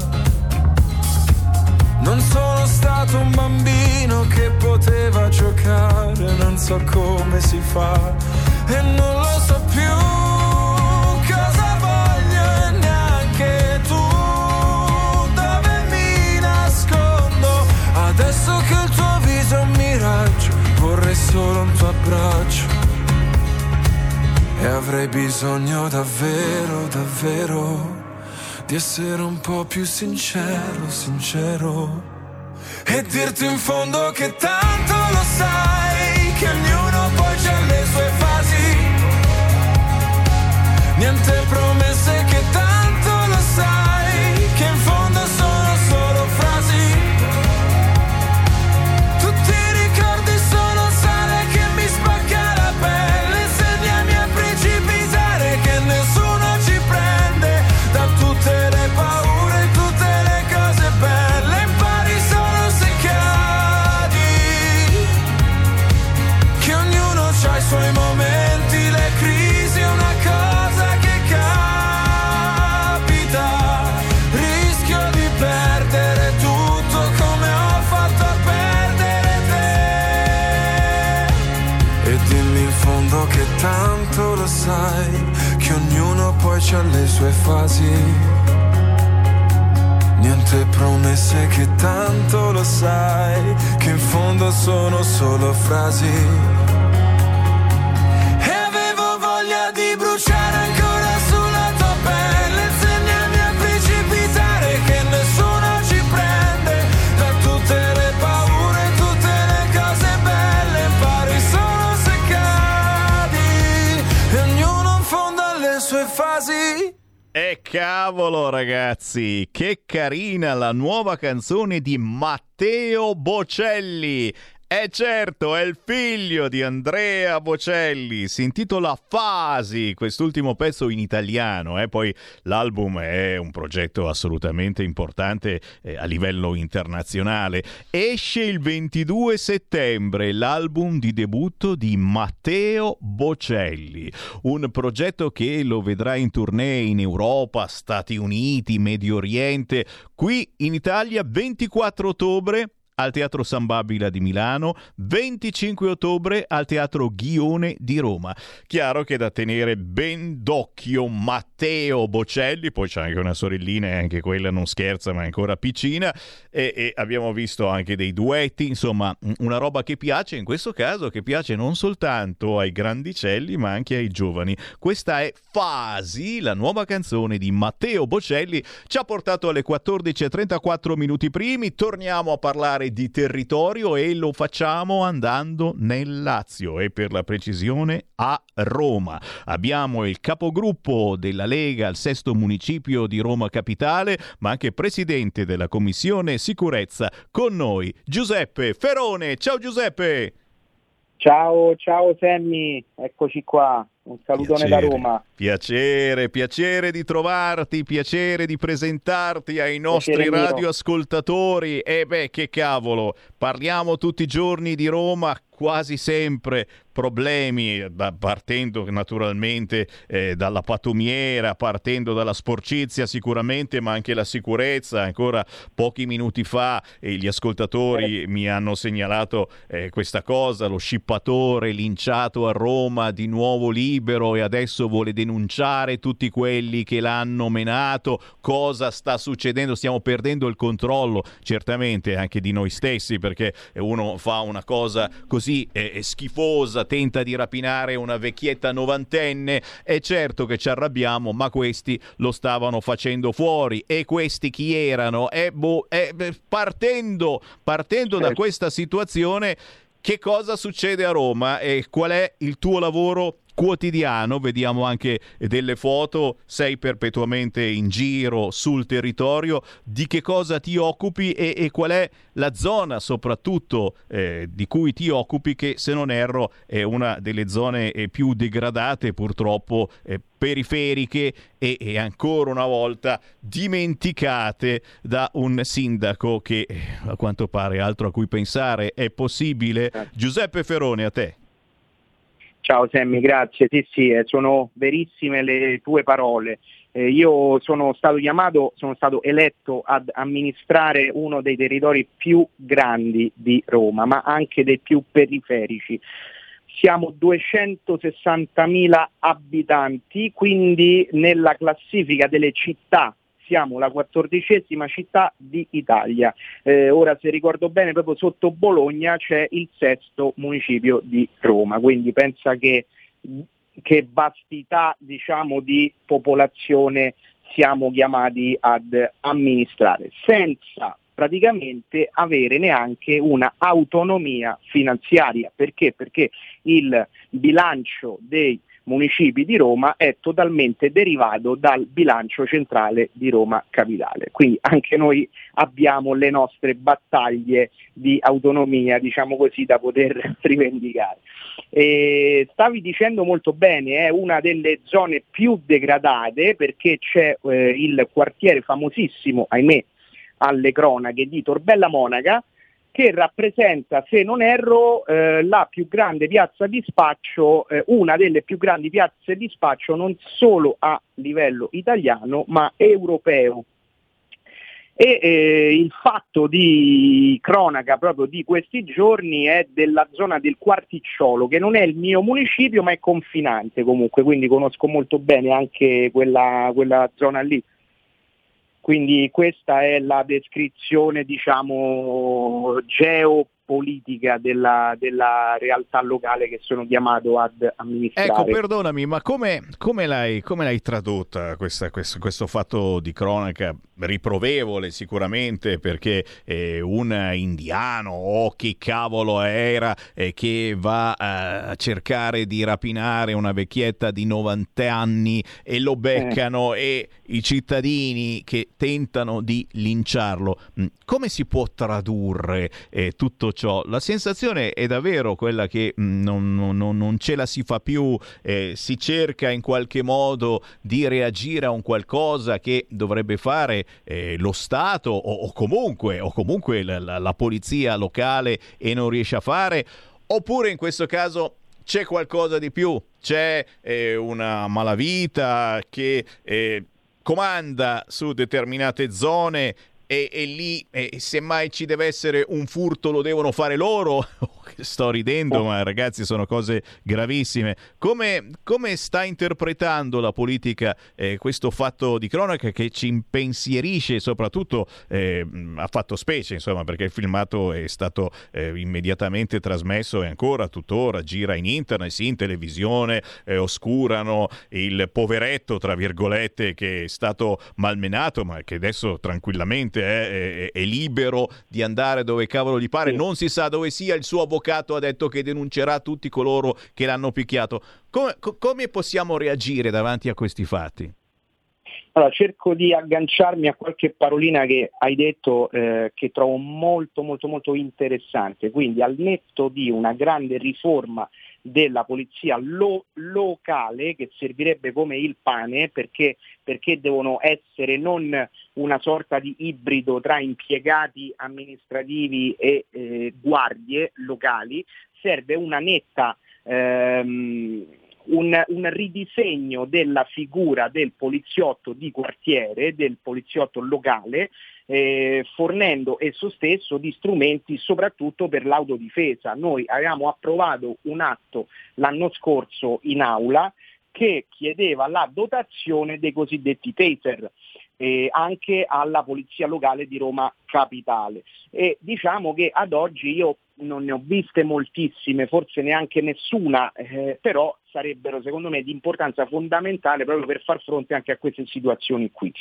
Non sono stato un bambino che poteva giocare, non so come si fa. E non lo so più solo un tuo abbraccio. E avrei bisogno davvero, davvero di essere un po' più sincero, sincero. E dirti in fondo che tanto lo sai, che ognuno poi c'ha le sue fasi. Niente promesse ognuno poi c'ha le sue fasi. Niente promesse che tanto lo sai, che in fondo sono solo frasi. Cavolo ragazzi, che carina la nuova canzone di Matteo Bocelli. E certo, è il figlio di Andrea Bocelli, si intitola Fasi, quest'ultimo pezzo in italiano, eh? poi l'album è un progetto assolutamente importante eh, a livello internazionale. Esce il 22 settembre l'album di debutto di Matteo Bocelli, un progetto che lo vedrà in tournée in Europa, Stati Uniti, Medio Oriente, qui in Italia 24 ottobre al Teatro San Babila di Milano, 25 ottobre al Teatro Ghione di Roma. Chiaro che da tenere ben d'occhio Matteo Bocelli, poi c'è anche una sorellina e anche quella non scherza ma è ancora piccina e, e abbiamo visto anche dei duetti, insomma una roba che piace, in questo caso che piace non soltanto ai grandicelli ma anche ai giovani. Questa è Fasi, la nuova canzone di Matteo Bocelli, ci ha portato alle 14.34 minuti primi, torniamo a parlare di territorio e lo facciamo andando nel Lazio e per la precisione a Roma. Abbiamo il capogruppo della Lega al sesto municipio di Roma Capitale, ma anche presidente della commissione sicurezza con noi, Giuseppe Ferone. Ciao Giuseppe! Ciao, ciao Sammy, eccoci qua. Un salutone Piacere. da Roma. Piacere, piacere di trovarti, piacere di presentarti ai nostri Piacere radioascoltatori. E beh, che cavolo, parliamo tutti i giorni di Roma, quasi sempre problemi, da- partendo naturalmente eh, dalla patumiera, partendo dalla sporcizia sicuramente, ma anche la sicurezza. Ancora pochi minuti fa eh, gli ascoltatori mi hanno segnalato eh, questa cosa, lo scippatore linciato a Roma, di nuovo libero e adesso vuole denunciare tutti quelli che l'hanno menato. Cosa sta succedendo? Stiamo perdendo il controllo, certamente anche di noi stessi, perché uno fa una cosa così eh, schifosa, tenta di rapinare una vecchietta novantenne, è certo che ci arrabbiamo, ma questi lo stavano facendo fuori. E questi chi erano? Eh, boh, eh, partendo, partendo da questa situazione, che cosa succede a Roma e qual è il tuo lavoro quotidiano, vediamo anche delle foto, sei perpetuamente in giro sul territorio, di che cosa ti occupi e, e qual è la zona soprattutto eh, di cui ti occupi che se non erro è una delle zone eh, più degradate purtroppo eh, periferiche e, e ancora una volta dimenticate da un sindaco che eh, a quanto pare altro a cui pensare è possibile. Giuseppe Ferone a te. Ciao Sammy, grazie. Sì, sì, eh, sono verissime le tue parole. Eh, io sono stato chiamato, sono stato eletto ad amministrare uno dei territori più grandi di Roma, ma anche dei più periferici. Siamo 260.000 abitanti, quindi nella classifica delle città siamo la quattordicesima città d'Italia. Eh, ora se ricordo bene proprio sotto Bologna c'è il sesto municipio di Roma, quindi pensa che, che vastità diciamo, di popolazione siamo chiamati ad amministrare, senza praticamente avere neanche una autonomia finanziaria. Perché? Perché il bilancio dei municipi di Roma è totalmente derivato dal bilancio centrale di Roma Capitale. Quindi anche noi abbiamo le nostre battaglie di autonomia, diciamo così, da poter rivendicare. E stavi dicendo molto bene, è una delle zone più degradate perché c'è eh, il quartiere famosissimo, ahimè, alle cronache di Torbella Monaca, che rappresenta, se non erro, eh, la più grande piazza di spaccio, eh, una delle più grandi piazze di spaccio non solo a livello italiano ma europeo. E eh, il fatto di cronaca proprio di questi giorni è della zona del Quarticciolo, che non è il mio municipio ma è confinante comunque, quindi conosco molto bene anche quella, quella zona lì. Quindi questa è la descrizione diciamo, geopolitica della, della, realtà locale che sono chiamato ad amministrare. Ecco, perdonami, ma come, come, l'hai, come l'hai, tradotta questa, questo, questo, fatto di cronaca? Riprovevole sicuramente perché eh, un indiano o oh, chi cavolo era eh, che va a cercare di rapinare una vecchietta di 90 anni e lo beccano eh. e i cittadini che tentano di linciarlo. Mm, come si può tradurre eh, tutto ciò? La sensazione è davvero quella che mh, non, non, non, ce la si fa più, eh, si cerca in qualche modo di reagire a un qualcosa che dovrebbe fare eh, lo Stato o, o, comunque, o comunque la, la, la polizia locale e non riesce a fare, oppure in questo caso c'è qualcosa di più, c'è eh, una malavita che eh, comanda su determinate zone e, e lì e semmai ci deve essere un furto lo devono fare loro? Sto ridendo ma ragazzi sono cose gravissime. Come, come sta interpretando la politica eh, questo fatto di cronaca che ci impensierisce soprattutto eh, ha fatto specie insomma perché il filmato è stato eh, immediatamente trasmesso e ancora tuttora gira in internet sì in televisione eh, oscurano il poveretto tra virgolette che è stato malmenato ma che adesso tranquillamente è, è, è, libero di andare dove cavolo gli pare, non si sa dove sia, il suo avvocato ha detto che denuncerà tutti coloro che l'hanno picchiato. Come, come possiamo reagire davanti a questi fatti? Allora, cerco di agganciarmi a qualche parolina che hai detto eh, che trovo molto molto molto interessante. Quindi al netto di una grande riforma della polizia lo- locale che servirebbe come il pane perché, perché devono essere non una sorta di ibrido tra impiegati amministrativi e eh, guardie locali, serve una netta ehm, un, un, ridisegno della figura del poliziotto di quartiere, del poliziotto locale, eh, fornendo esso stesso di strumenti soprattutto per l'autodifesa. Noi avevamo approvato un atto l'anno scorso in aula che chiedeva la dotazione dei cosiddetti taser eh, anche alla Polizia Locale di Roma Capitale. E diciamo che ad oggi io non ne ho viste moltissime, forse neanche nessuna, eh, però sarebbero secondo me di importanza fondamentale proprio per far fronte anche a queste situazioni qui.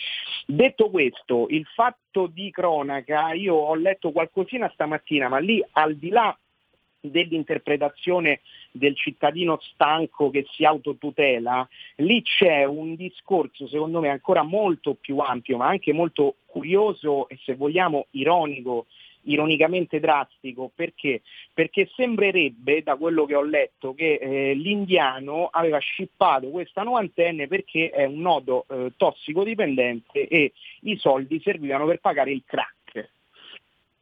Detto questo, il fatto di cronaca, io ho letto qualcosina stamattina, ma lì al di là dell'interpretazione del cittadino stanco che si autotutela, lì c'è un discorso secondo me ancora molto più ampio, ma anche molto curioso e se vogliamo ironico ironicamente drastico perché? Perché sembrerebbe, da quello che ho letto, che eh, l'indiano aveva scippato questa novantenne perché è un nodo eh, tossicodipendente e i soldi servivano per pagare il crack.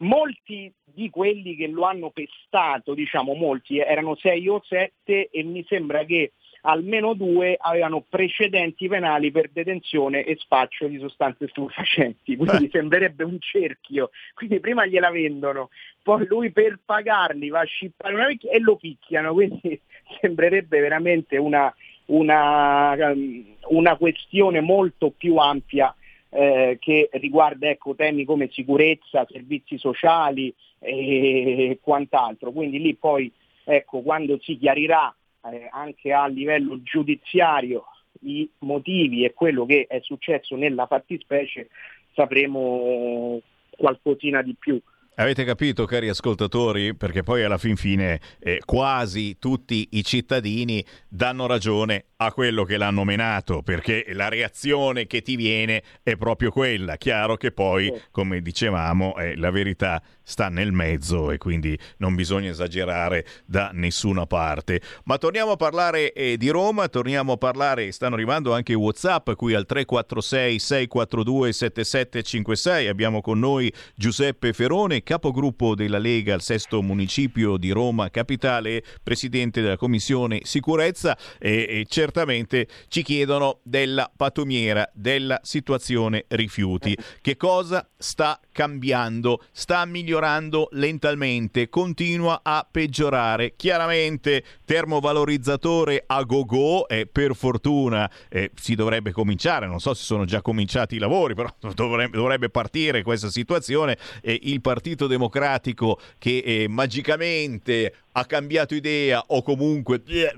Molti di quelli che lo hanno pestato, diciamo molti, erano sei o sette e mi sembra che almeno due avevano precedenti penali per detenzione e spaccio di sostanze stupefacenti, quindi sembrerebbe un cerchio, quindi prima gliela vendono, poi lui per pagarli va a scippare una vecchia e lo picchiano, quindi sembrerebbe veramente una, una, um, una questione molto più ampia eh, che riguarda ecco, temi come sicurezza, servizi sociali e quant'altro. Quindi lì poi ecco, quando si chiarirà eh, anche a livello giudiziario i motivi e quello che è successo nella fattispecie sapremo qualcosina di più. Avete capito, cari ascoltatori? Perché poi alla fin fine eh, quasi tutti i cittadini danno ragione a quello che l'hanno menato, perché la reazione che ti viene è proprio quella. Chiaro che poi, come dicevamo, eh, la verità sta nel mezzo e quindi non bisogna esagerare da nessuna parte. Ma torniamo a parlare eh, di Roma, torniamo a parlare, stanno arrivando anche i Whatsapp qui al 346 642 7756. Abbiamo con noi Giuseppe Ferone, capogruppo della Lega al sesto municipio di Roma Capitale, presidente della Commissione Sicurezza e, e certamente ci chiedono della pattumiera, della situazione rifiuti. Che cosa sta cambiando? Sta migliorando lentamente, continua a peggiorare. Chiaramente termovalorizzatore a go-go e per fortuna eh, si dovrebbe cominciare, non so se sono già cominciati i lavori, però dovrebbe, dovrebbe partire questa situazione. Eh, il Partito Democratico che eh, magicamente ha cambiato idea o comunque eh,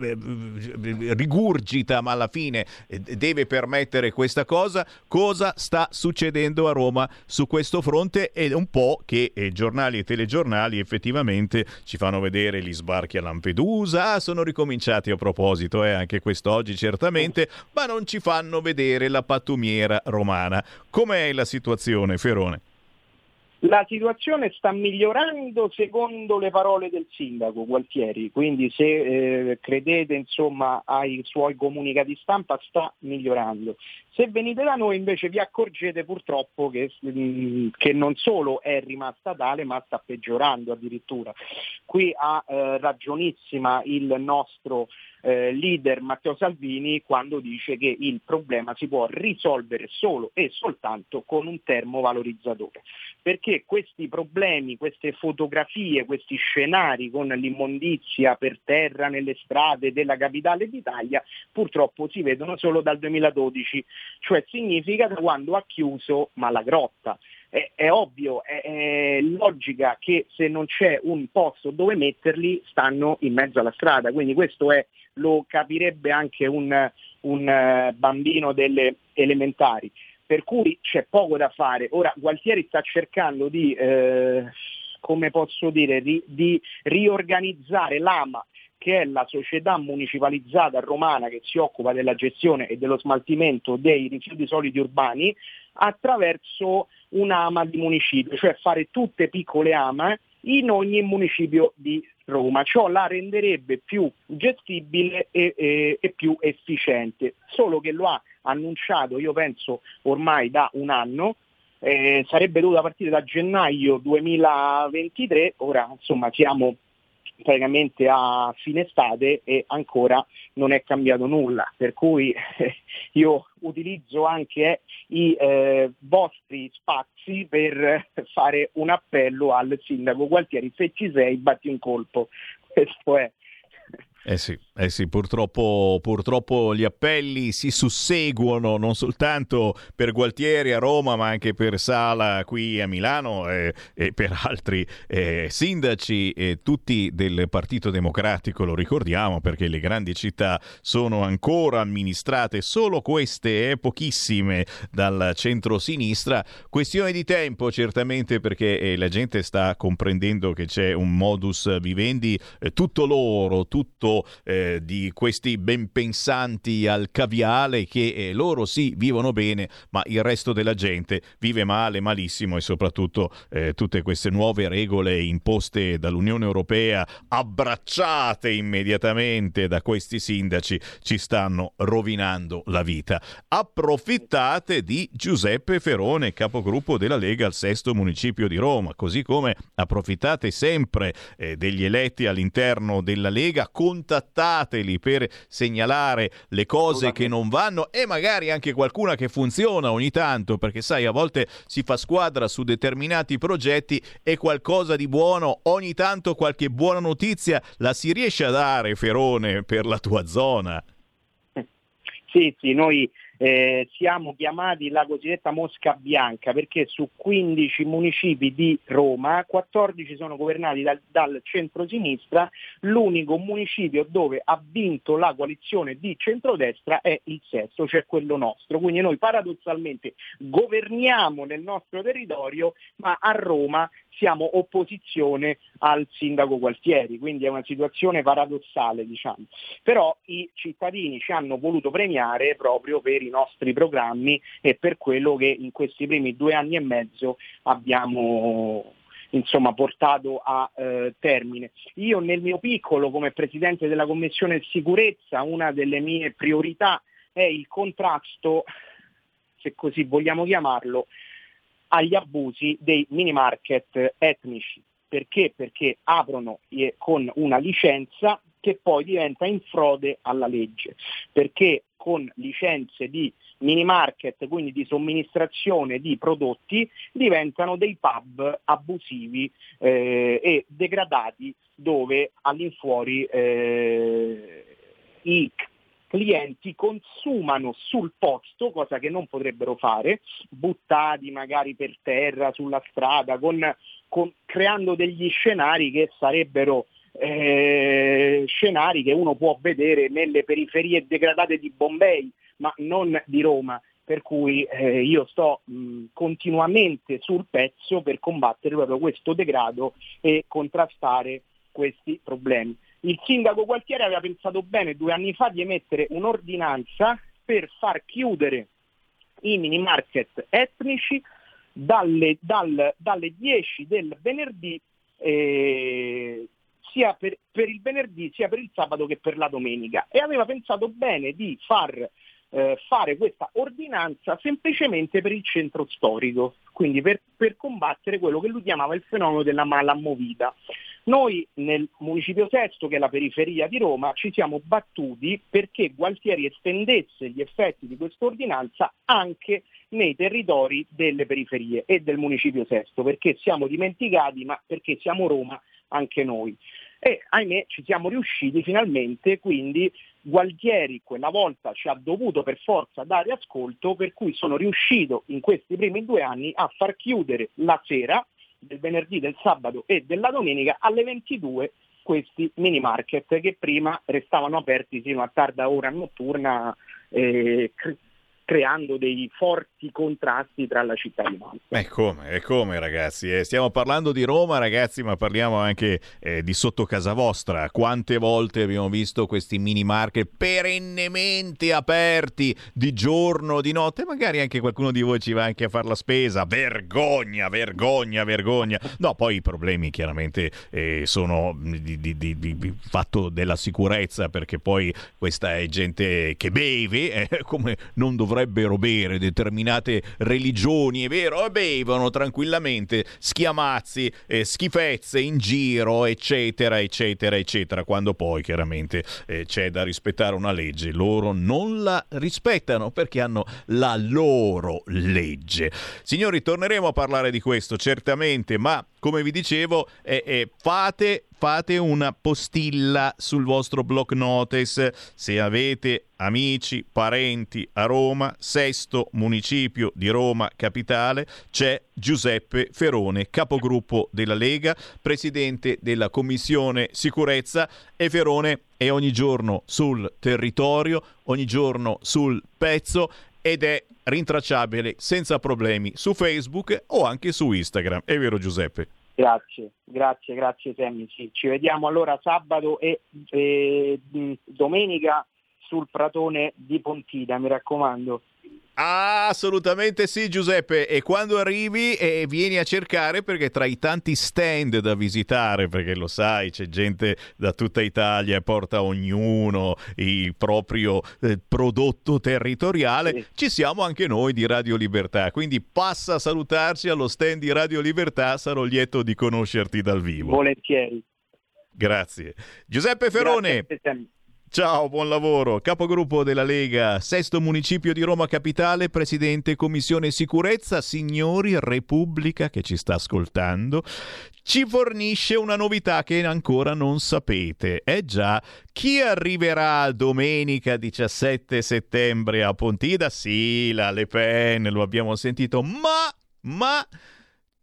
rigurgita, ma alla fine eh, deve permettere questa cosa. Cosa sta succedendo a Roma su questo fronte? È un po' che eh, giornali e telegiornali effettivamente ci fanno vedere gli sbarchi a Lampedusa. Ah, sono ricominciati a proposito, eh, anche quest'oggi certamente, ma non ci fanno vedere la pattumiera romana. Com'è la situazione, Ferone? La situazione sta migliorando secondo le parole del sindaco Gualtieri, quindi se eh, credete insomma, ai suoi comunicati stampa sta migliorando. Se venite da noi invece vi accorgete purtroppo che, mh, che non solo è rimasta tale ma sta peggiorando addirittura. Qui ha eh, ragionissima il nostro eh, leader Matteo Salvini quando dice che il problema si può risolvere solo e soltanto con un termovalorizzatore. Perché questi problemi, queste fotografie, questi scenari con l'immondizia per terra nelle strade della capitale d'Italia purtroppo si vedono solo dal 2012, cioè significa da quando ha chiuso Malagrotta. È, è, ovvio, è, è, logica che se non c'è un posto dove metterli stanno in mezzo alla strada, quindi questo è, lo capirebbe anche un, un bambino delle elementari. Per cui c'è poco da fare. Ora Gualtieri sta cercando di, eh, come posso dire, di, di riorganizzare l'AMA che è la società municipalizzata romana che si occupa della gestione e dello smaltimento dei rifiuti solidi urbani, attraverso un'ama di municipio, cioè fare tutte piccole ama in ogni municipio di Roma. Ciò la renderebbe più gestibile e, e, e più efficiente, solo che lo ha annunciato, io penso, ormai da un anno, eh, sarebbe dovuta partire da gennaio 2023, ora insomma siamo praticamente a fine estate e ancora non è cambiato nulla, per cui eh, io utilizzo anche i eh, vostri spazi per fare un appello al sindaco Gualtieri, se ci sei batti un colpo, questo è. Eh sì, eh sì purtroppo, purtroppo, gli appelli si susseguono non soltanto per Gualtieri a Roma, ma anche per Sala qui a Milano eh, e per altri eh, sindaci, tutti del Partito Democratico, lo ricordiamo, perché le grandi città sono ancora amministrate, solo queste, eh, pochissime, dal centro-sinistra. Questione di tempo, certamente, perché eh, la gente sta comprendendo che c'è un modus vivendi tutto loro, tutto eh, di questi ben pensanti al caviale che eh, loro sì vivono bene, ma il resto della gente vive male, malissimo e soprattutto eh, tutte queste nuove regole imposte dall'Unione Europea, abbracciate immediatamente da questi sindaci, ci stanno rovinando la vita. Approfittate di Giuseppe Ferone, capogruppo della Lega al sesto municipio di Roma, così come approfittate sempre eh, degli eletti all'interno della Lega, contattateli per segnalare le cose che non vanno e magari anche qualcuna che funziona ogni tanto, perché sai, a volte si fa squadra su determinati progetti e qualcosa di buono, ogni tanto qualche buona notizia la si riesce a dare, Ferone, per la tua zona. Sì, sì, noi eh, siamo chiamati la cosiddetta Mosca Bianca perché su 15 municipi di Roma 14 sono governati dal, dal centro-sinistra, l'unico municipio dove ha vinto la coalizione di centrodestra è il sesto, cioè quello nostro. Quindi noi paradossalmente governiamo nel nostro territorio, ma a Roma siamo opposizione al sindaco Gualtieri, quindi è una situazione paradossale, diciamo. Però i cittadini ci hanno voluto premiare proprio per i nostri programmi e per quello che in questi primi due anni e mezzo abbiamo insomma, portato a eh, termine. Io nel mio piccolo, come Presidente della Commissione Sicurezza, una delle mie priorità è il contrasto, se così vogliamo chiamarlo, agli abusi dei mini market etnici. Perché? Perché aprono eh, con una licenza che poi diventa in frode alla legge, perché con licenze di mini market, quindi di somministrazione di prodotti, diventano dei pub abusivi eh, e degradati dove all'infuori eh, i clienti consumano sul posto, cosa che non potrebbero fare, buttati magari per terra, sulla strada, con, con, creando degli scenari che sarebbero eh, scenari che uno può vedere nelle periferie degradate di Bombay, ma non di Roma. Per cui eh, io sto mh, continuamente sul pezzo per combattere proprio questo degrado e contrastare questi problemi. Il sindaco Gualtieri aveva pensato bene due anni fa di emettere un'ordinanza per far chiudere i mini market etnici dalle, dal, dalle 10 del venerdì eh, sia per, per, il venerdì sia per il sabato che per la domenica e aveva pensato bene di far eh, fare questa ordinanza semplicemente per il centro storico, quindi per, per combattere quello che lui chiamava il fenomeno della mala movita. Noi nel municipio sesto, che è la periferia di Roma, ci siamo battuti perché Gualtieri estendesse gli effetti di questa ordinanza anche nei territori delle periferie e del municipio sesto, perché siamo dimenticati, ma perché siamo Roma anche noi. E ahimè ci siamo riusciti finalmente, quindi Gualtieri quella volta ci ha dovuto per forza dare ascolto, per cui sono riuscito in questi primi due anni a far chiudere la sera del venerdì, del sabato e della domenica alle 22 questi mini market che prima restavano aperti fino a tarda ora notturna eh, creando dei forti contrasti tra la cittadinanza. E come, e come ragazzi, eh, stiamo parlando di Roma ragazzi, ma parliamo anche eh, di sotto casa vostra. Quante volte abbiamo visto questi mini market perennemente aperti di giorno, di notte, magari anche qualcuno di voi ci va anche a fare la spesa. Vergogna, vergogna, vergogna. No, poi i problemi chiaramente eh, sono di, di, di, di, fatto della sicurezza, perché poi questa è gente che beve, eh, come non dovrebbe dovrebbero bere determinate religioni, è vero, bevono tranquillamente schiamazzi, eh, schifezze in giro, eccetera, eccetera, eccetera, quando poi chiaramente eh, c'è da rispettare una legge, loro non la rispettano perché hanno la loro legge. Signori, torneremo a parlare di questo certamente, ma come vi dicevo, eh, eh, fate fate una postilla sul vostro block notice se avete amici, parenti a Roma, sesto municipio di Roma capitale, c'è Giuseppe Ferone, capogruppo della Lega, presidente della Commissione Sicurezza. E Ferone è ogni giorno sul territorio, ogni giorno sul pezzo ed è rintracciabile senza problemi su Facebook o anche su Instagram. È vero Giuseppe? Grazie, grazie, grazie Sammy. Sì, ci vediamo allora sabato e, e domenica sul Pratone di Pontida, mi raccomando. Ah, assolutamente sì, Giuseppe. E quando arrivi eh, vieni a cercare perché tra i tanti stand da visitare, perché lo sai, c'è gente da tutta Italia e porta ognuno il proprio eh, prodotto territoriale, ci siamo anche noi di Radio Libertà. Quindi passa a salutarci allo stand di Radio Libertà, sarò lieto di conoscerti dal vivo. Volentieri. Grazie. Giuseppe Ferone. Grazie. Ciao, buon lavoro. Capogruppo della Lega, sesto municipio di Roma Capitale, presidente Commissione Sicurezza, signori Repubblica che ci sta ascoltando, ci fornisce una novità che ancora non sapete. Eh già, chi arriverà domenica 17 settembre a Pontida? Sì, la Le Pen, lo abbiamo sentito, ma, ma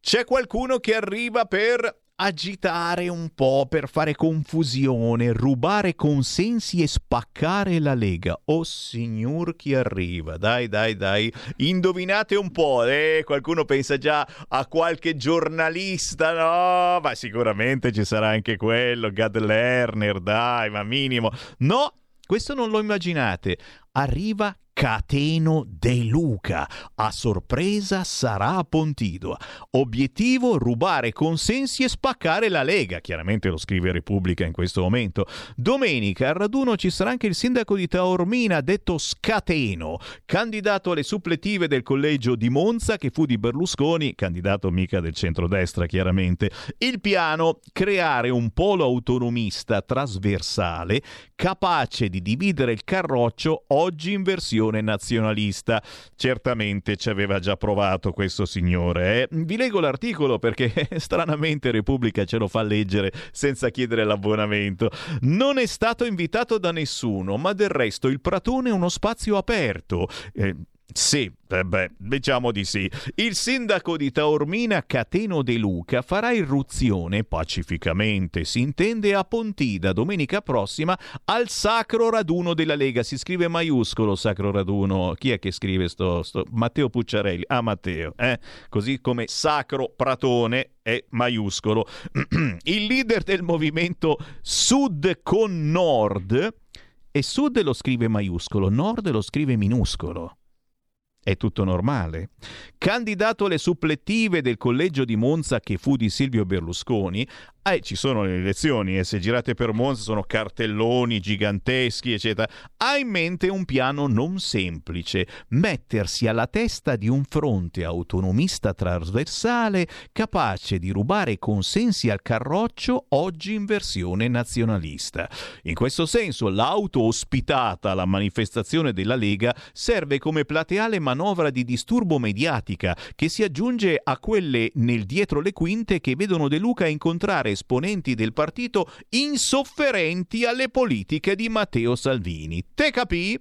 c'è qualcuno che arriva per agitare un po' per fare confusione, rubare consensi e spaccare la Lega. Oh signor chi arriva? Dai, dai, dai. Indovinate un po', eh? Qualcuno pensa già a qualche giornalista, no? Ma sicuramente ci sarà anche quello, Gad Lerner, dai, ma minimo. No, questo non lo immaginate. Arriva Cateno De Luca. A sorpresa sarà a Pontidua. Obiettivo rubare consensi e spaccare la Lega. Chiaramente lo scrive Repubblica in questo momento. Domenica al raduno ci sarà anche il sindaco di Taormina, detto Scateno, candidato alle suppletive del collegio di Monza che fu di Berlusconi, candidato mica del centrodestra chiaramente. Il piano creare un polo autonomista trasversale capace di dividere il carroccio oggi in versione nazionalista. Certamente ci aveva già provato questo signore. Eh? Vi leggo l'articolo perché stranamente Repubblica ce lo fa leggere senza chiedere l'abbonamento. Non è stato invitato da nessuno, ma del resto il Pratone è uno spazio aperto. Eh, sì, eh beh, diciamo di sì. Il sindaco di Taormina, Cateno De Luca, farà irruzione pacificamente, si intende a Pontida, domenica prossima, al Sacro Raduno della Lega. Si scrive maiuscolo Sacro Raduno. Chi è che scrive sto? sto? Matteo Pucciarelli. Ah, Matteo, eh? Così come Sacro Pratone è maiuscolo. Il leader del movimento Sud con Nord, e Sud lo scrive maiuscolo, Nord lo scrive minuscolo. È tutto normale. Candidato alle supplettive del collegio di Monza che fu di Silvio Berlusconi, eh, ci sono le elezioni e se girate per Monza sono cartelloni giganteschi, eccetera. Ha in mente un piano non semplice, mettersi alla testa di un fronte autonomista trasversale capace di rubare consensi al carroccio oggi in versione nazionalista. In questo senso l'auto ospitata alla manifestazione della Lega serve come plateale manovra di disturbo mediatica che si aggiunge a quelle nel dietro le quinte che vedono De Luca incontrare esponenti del partito insofferenti alle politiche di Matteo Salvini. Te capì?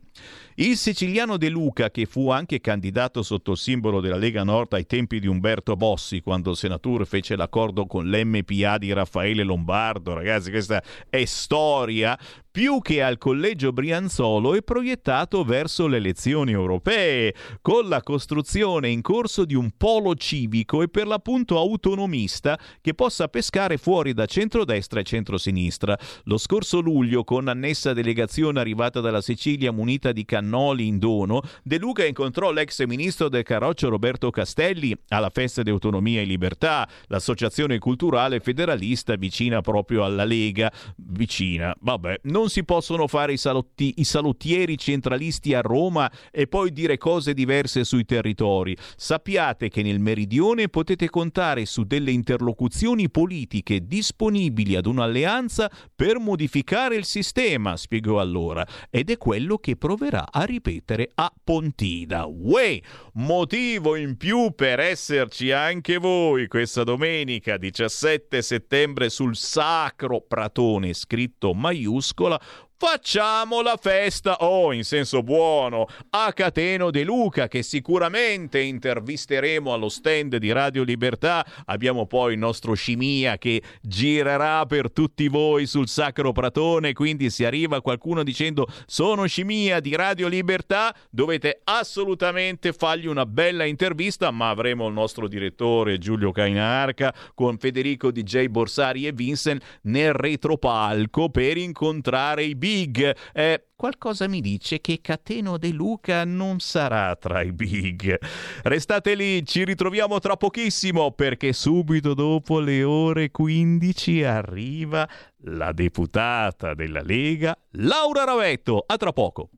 Il siciliano De Luca, che fu anche candidato sotto il simbolo della Lega Nord ai tempi di Umberto Bossi, quando il senatore fece l'accordo con l'MPA di Raffaele Lombardo, ragazzi, questa è storia, più che al collegio Brianzolo è proiettato verso le elezioni europee, con la costruzione in corso di un polo civico e per l'appunto autonomista che possa pescare fuori da centrodestra e centrosinistra. Lo scorso luglio, con annessa delegazione arrivata dalla Sicilia munita di cannoli in dono, De Luca incontrò l'ex ministro del Carroccio Roberto Castelli alla Festa di Autonomia e Libertà, l'associazione culturale federalista vicina proprio alla Lega. Vicina, vabbè, non si possono fare i, salotti, i salottieri centralisti a Roma e poi dire cose diverse sui territori. Sappiate che nel meridione potete contare su delle interlocuzioni politiche disponibili ad un'alleanza per modificare il sistema, spiegò allora, ed è quello che proverà a ripetere a Pontida. Uè, motivo in più per esserci anche voi questa domenica 17 settembre sul Sacro Pratone, scritto maiuscola, facciamo la festa, oh, in senso buono, a Cateno De Luca, che sicuramente intervisteremo allo stand di Radio Libertà. Abbiamo poi il nostro Scimia che girerà per tutti voi sul Sacro Pratone, quindi se arriva qualcuno dicendo sono Scimia di Radio Libertà, dovete assolutamente fargli una bella intervista, ma avremo il nostro direttore Giulio Cainarca con Federico DJ Borsari e Vincent nel retropalco per incontrare i big. Eh, qualcosa mi dice che Cateno De Luca non sarà tra i big. Restate lì, ci ritroviamo tra pochissimo perché subito dopo le ore 15 arriva la deputata della Lega, Laura Ravetto. A tra poco.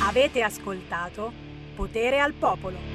Avete ascoltato Potere al Popolo.